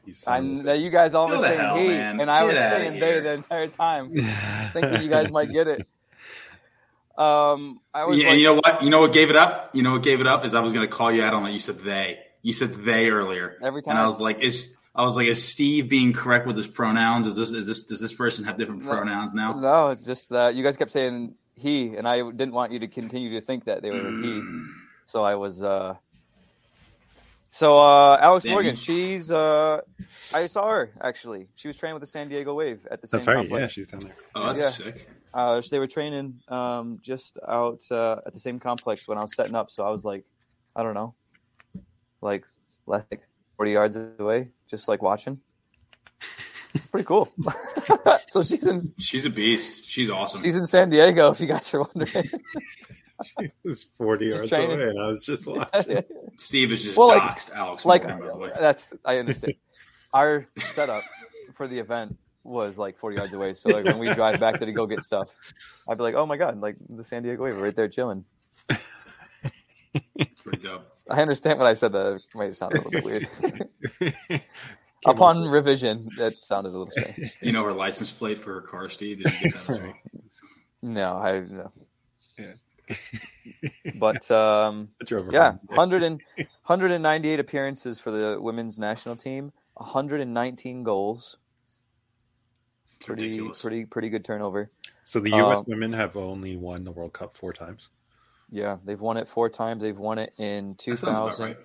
You I son of know you guys all were the saying hell, he, man. and I Get was saying they the entire time, [laughs] thinking you guys might get it. Um, I was Yeah, like, and you know what? You know what gave it up? You know what gave it up is I was going to call you out on that. You said they. You said they earlier. Every time. And I was like, is I was like, is Steve being correct with his pronouns? Is this is this does this person have different No. pronouns now? no, it's just uh, you guys kept saying he, and I didn't want you to continue to think that they were he. So I was. Uh, so uh, Alex Damn Morgan, she's. Uh, I saw her actually. She was training with the San Diego Wave at the same That's right. complex. Yeah, she's down there. Oh, that's sick. uh, they were training um, just out uh, at the same complex when I was setting up. So I was like, I don't know, like like forty yards away, just like watching. [laughs] Pretty cool. [laughs] so she's in She's a beast. She's awesome. she's in San Diego. If you guys are wondering, [laughs] [laughs] It was 40 Just yards training. away, and I was just [laughs] watching. Steve is just Well, like- doxed Alex like Morgan, by the way. that's I understand. [laughs] Our setup for the event was like 40 yards away. So like when we drive back there to go get stuff, I'd be like, oh my god, like the San Diego Wave right there chilling. Pretty dope. I understand when I said that. It might sound a little bit weird. Upon up revision, that sounded a little strange. Do you know her license plate for her car, Steve? Did you get that as well? No, I no. Yeah. [laughs] But um, yeah, around. 100 and, 198 appearances for the women's national team, 119 goals. It's Pretty, ridiculous. pretty, pretty good turnover. So the U.S. Um, women have only won the World Cup four times. Yeah, they've won it four times. They've won it in That sounds about 2000, right.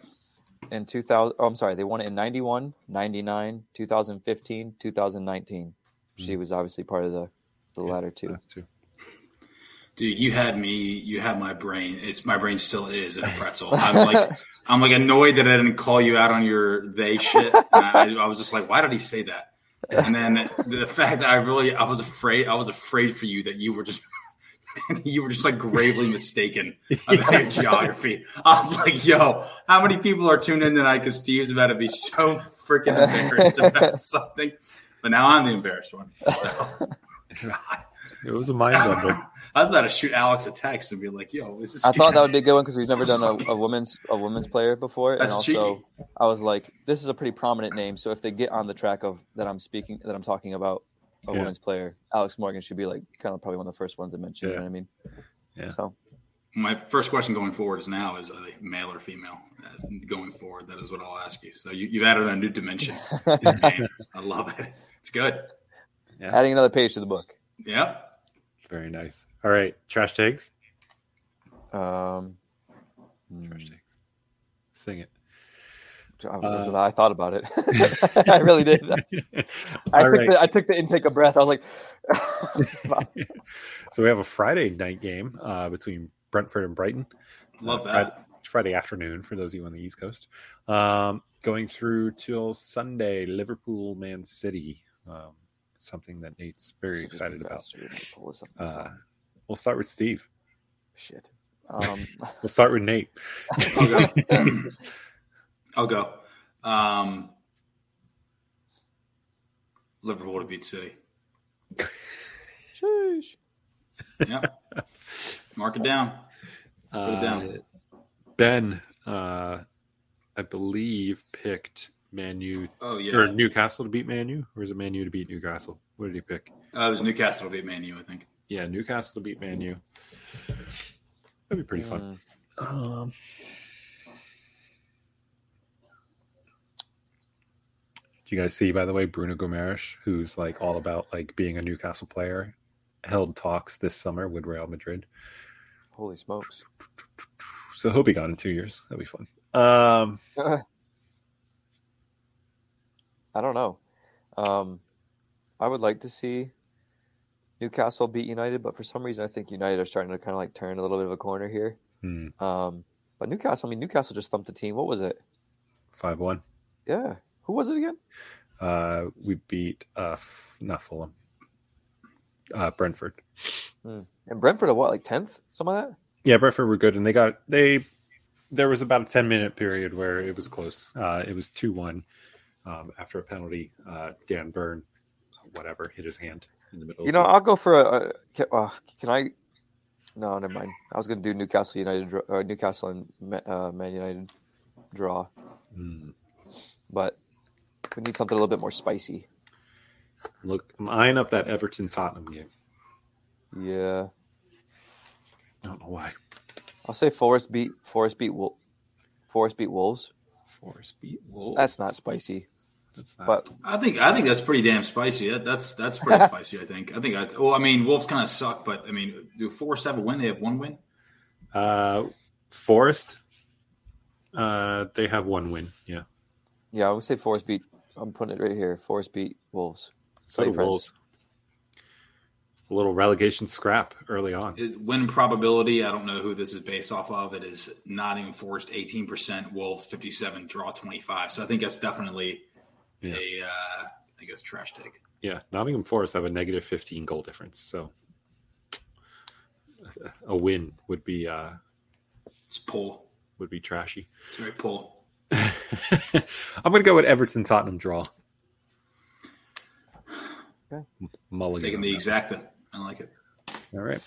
in 2000. Oh, I'm sorry. They won it in 91, 99, 2015, 2019. She was obviously part of the, the Hmm. Yeah, latter two. Two. Dude, you had me. You had my brain. It's my brain still is in a pretzel. I'm like, [laughs] I'm like annoyed that I didn't call you out on your they shit. I, I was just like, why did he say that? And then the fact that I really, I was afraid. I was afraid for you that you were just, [laughs] you were just like gravely mistaken about your geography. I was like, yo, how many people are tuned in tonight because Steve's about to be so freaking embarrassed about [laughs] something? But now I'm the embarrassed one. So, God. It was a mind bender. I was about to shoot Alex a text and be like, "Yo, is this?" I thought that would be a good one because we've never done a, [laughs] a women's a women's player before, That's and also cheeky. I was like, this is a pretty prominent name. So if they get on the track of that I'm speaking that I'm talking about a Yeah. women's player, Alex Morgan should be like kind of probably one of the first ones I mentioned. You know what I mean? Yeah. So My first question going forward is now: Is are they male or female? Uh, going forward, that is what I'll ask you. So you, you've added a new dimension. to your [laughs] game. I love it. It's good. adding another page to the book. Yep. Very nice. All right, trash tags. Um, Trash tags. Sing it. I, Uh, I thought about it. [laughs] I really did. [laughs] I took right. the I took the intake of breath. I was like, [laughs] So we have a Friday night game uh, between Brentford and Brighton. Love Uh, that. Friday, Friday afternoon for those of you on the East Coast. Um, going through till Sunday, Liverpool, Man City. Um, something that Nate's very excited about. Bastard. Pull this up. Uh, we'll start with Steve. Shit. Um, [laughs] We'll start with Nate. I'll go. [clears throat] I'll go. Um, Liverpool to beat City. sheesh. Yep. Mark it down. Put it down. Uh, Ben, uh, I believe, picked Man U Oh yeah. or Newcastle to beat Manu, or is it Manu to beat Newcastle? What did he pick? Uh, it was Newcastle to beat Manu, I think. Yeah, Newcastle to beat Manu. That'd be pretty fun. Mm. Um, do you guys see, by the way, Bruno Gomes, who's like all about like being a Newcastle player, held talks this summer with Real Madrid. Holy smokes. So he'll be gone in two years. That'll be fun. [laughs] Um, I don't know. Um, I would like to see Newcastle beat United, but for some reason, I think United are starting to kind of like turn a little bit of a corner here. hmm, Um, but Newcastle, I mean, Newcastle just thumped the team. What was it? five one. Yeah. Who was it again? Uh, we beat uh, F- not Fulham, uh, Brentford. And Brentford, at what, like 10th? some of that? Yeah, Brentford were good, and they got they. There was about a ten minute period where it was close. Uh, it was two one um, after a penalty. Uh, Dan Burn, whatever, hit his hand in the middle. You know, the- I'll go for a. a can, uh, can I? No, never mind. I was going to do Newcastle United, or Newcastle and uh, Man United draw, Hmm. but we need something a little bit more spicy. look, I'm eyeing up that Everton Tottenham game. Yeah, I don't know why. I'll say Forest beat Forest beat Forest beat Wolves. Forest beat Wolves. That's not spicy, That's not. but I think I think that's pretty damn spicy. That, that's that's pretty [laughs] spicy. I think. I think that's. Oh, I mean, Wolves kind of suck, but I mean, do Forest have a win? They have one win. uh, Forest. Uh, they have one win. Yeah. yeah, I would say Forest beat. I'm putting it right here. Forest beat Wolves. So do. Wolves. A little relegation scrap early on. Is win probability? I don't know who this is based off of. It is not even Forest eighteen percent, Wolves fifty seven, draw twenty five. So I think that's definitely Yeah. a uh, I guess trash take. Yeah, Nottingham Forest have a negative 15 goal difference. So a win would be uh, It's pull. would be trashy. It's very pull. [laughs] I'm going to go with Everton Tottenham draw. Okay. Mulligan. Taking the that. exacta. I like it. All right.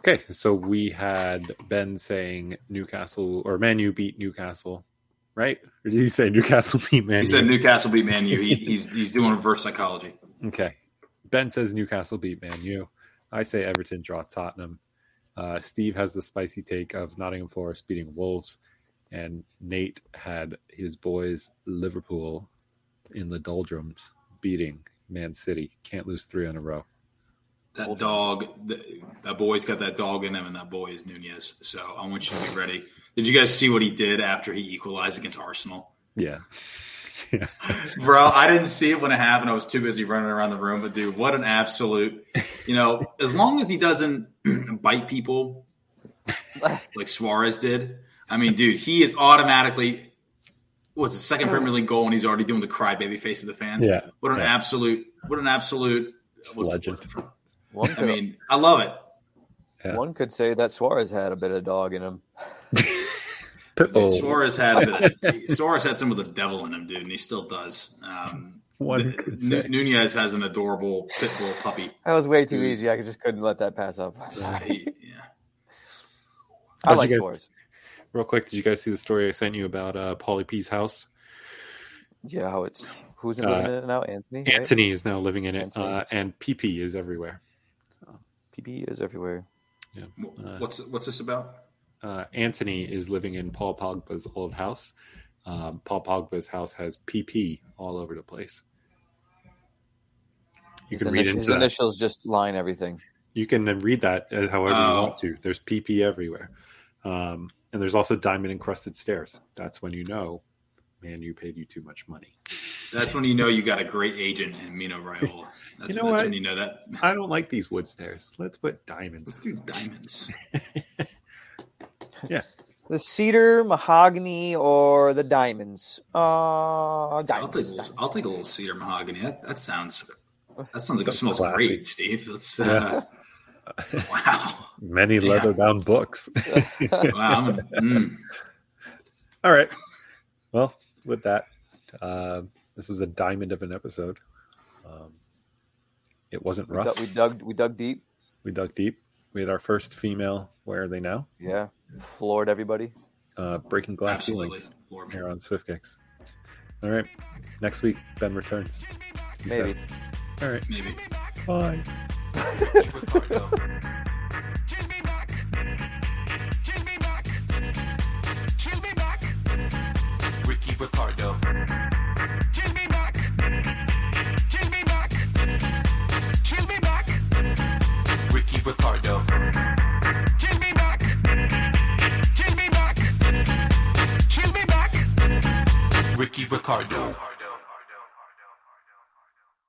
Okay, so we had Ben saying Newcastle or Man U beat Newcastle, right? Or did he say Newcastle beat Man He U? said Newcastle beat Man U. He, [laughs] he's he's doing reverse psychology. Okay. Ben says Newcastle beat Man U. I say Everton draw Tottenham. Uh, Steve has the spicy take of Nottingham Forest beating Wolves, and Nate had his boys Liverpool in the doldrums beating Man City. Can't lose three in a row. That dog, the, that boy's got that dog in him, and that boy is Nunez. So I want you to be ready. Did you guys see what he did after he equalized against Arsenal? [laughs] Yeah. Bro, I didn't see it when it happened. I was too busy running around the room. But dude, what an absolute! You know, as long as he doesn't [clears throat] bite people like Suarez did, I mean, dude, he is automatically was the second Premier League goal, and he's already doing the crybaby face of the fans. Yeah. What an Yeah. absolute! What an absolute! What's legend. word for- One I mean, I love it. Yeah. one could say that Suarez had a bit of dog in him. [laughs] Pitbull. Suarez had a bit of, [laughs] Suarez had some of the devil in him, dude, and he still does. Um, One N- could N- say. Nunez has an adorable pit bull puppy. That was way too Who's- easy. I just couldn't let that pass up. I'm Uh, sorry. he- yeah. [laughs] I like you guys- Suarez. Real quick, did you guys see the story I sent you about uh, Paulie P's house? Yeah, how it's who's in Uh, it now? Antony. right? Antony is now living in it, uh, and PP is everywhere. PP is everywhere. Wh- Uh, What's what's this about? Uh, Antony is living in Paul Pogba's old house. Um, Paul Pogba's house has PP all over the place. You His, can read into his that. initials just line everything. You can read that however you Oh. want to. There's PP everywhere, um, and there's also diamond encrusted stairs. That's when you know, man, you paid you too much money. That's when you know you got a great agent in Mino Raiola. [laughs] That's, You know that's what? when you know that. I don't like these wood stairs. Let's put diamonds. Let's do diamonds. [laughs] The cedar, mahogany, or the diamonds. Uh, I'll take a little, I'll take a little cedar mahogany. That, that sounds that sounds like it Sounds smells classy. great, Steve. Let's uh, [laughs] wow, Many Yeah. leather bound books. [laughs] wow. Mm. All right. Well, with that, uh, this was a diamond of an episode. Um, it wasn't we, rough. dug, we dug. We dug deep. We dug deep. We had our first female. Where are they now? Yeah, floored everybody. Uh, breaking glass Absolutely. ceilings Floor man. here on Swift Kicks. All right. Next week, Ben returns. He Maybe. says. All right. Maybe. Bye. Ricardo. Give Ricky Ricardo.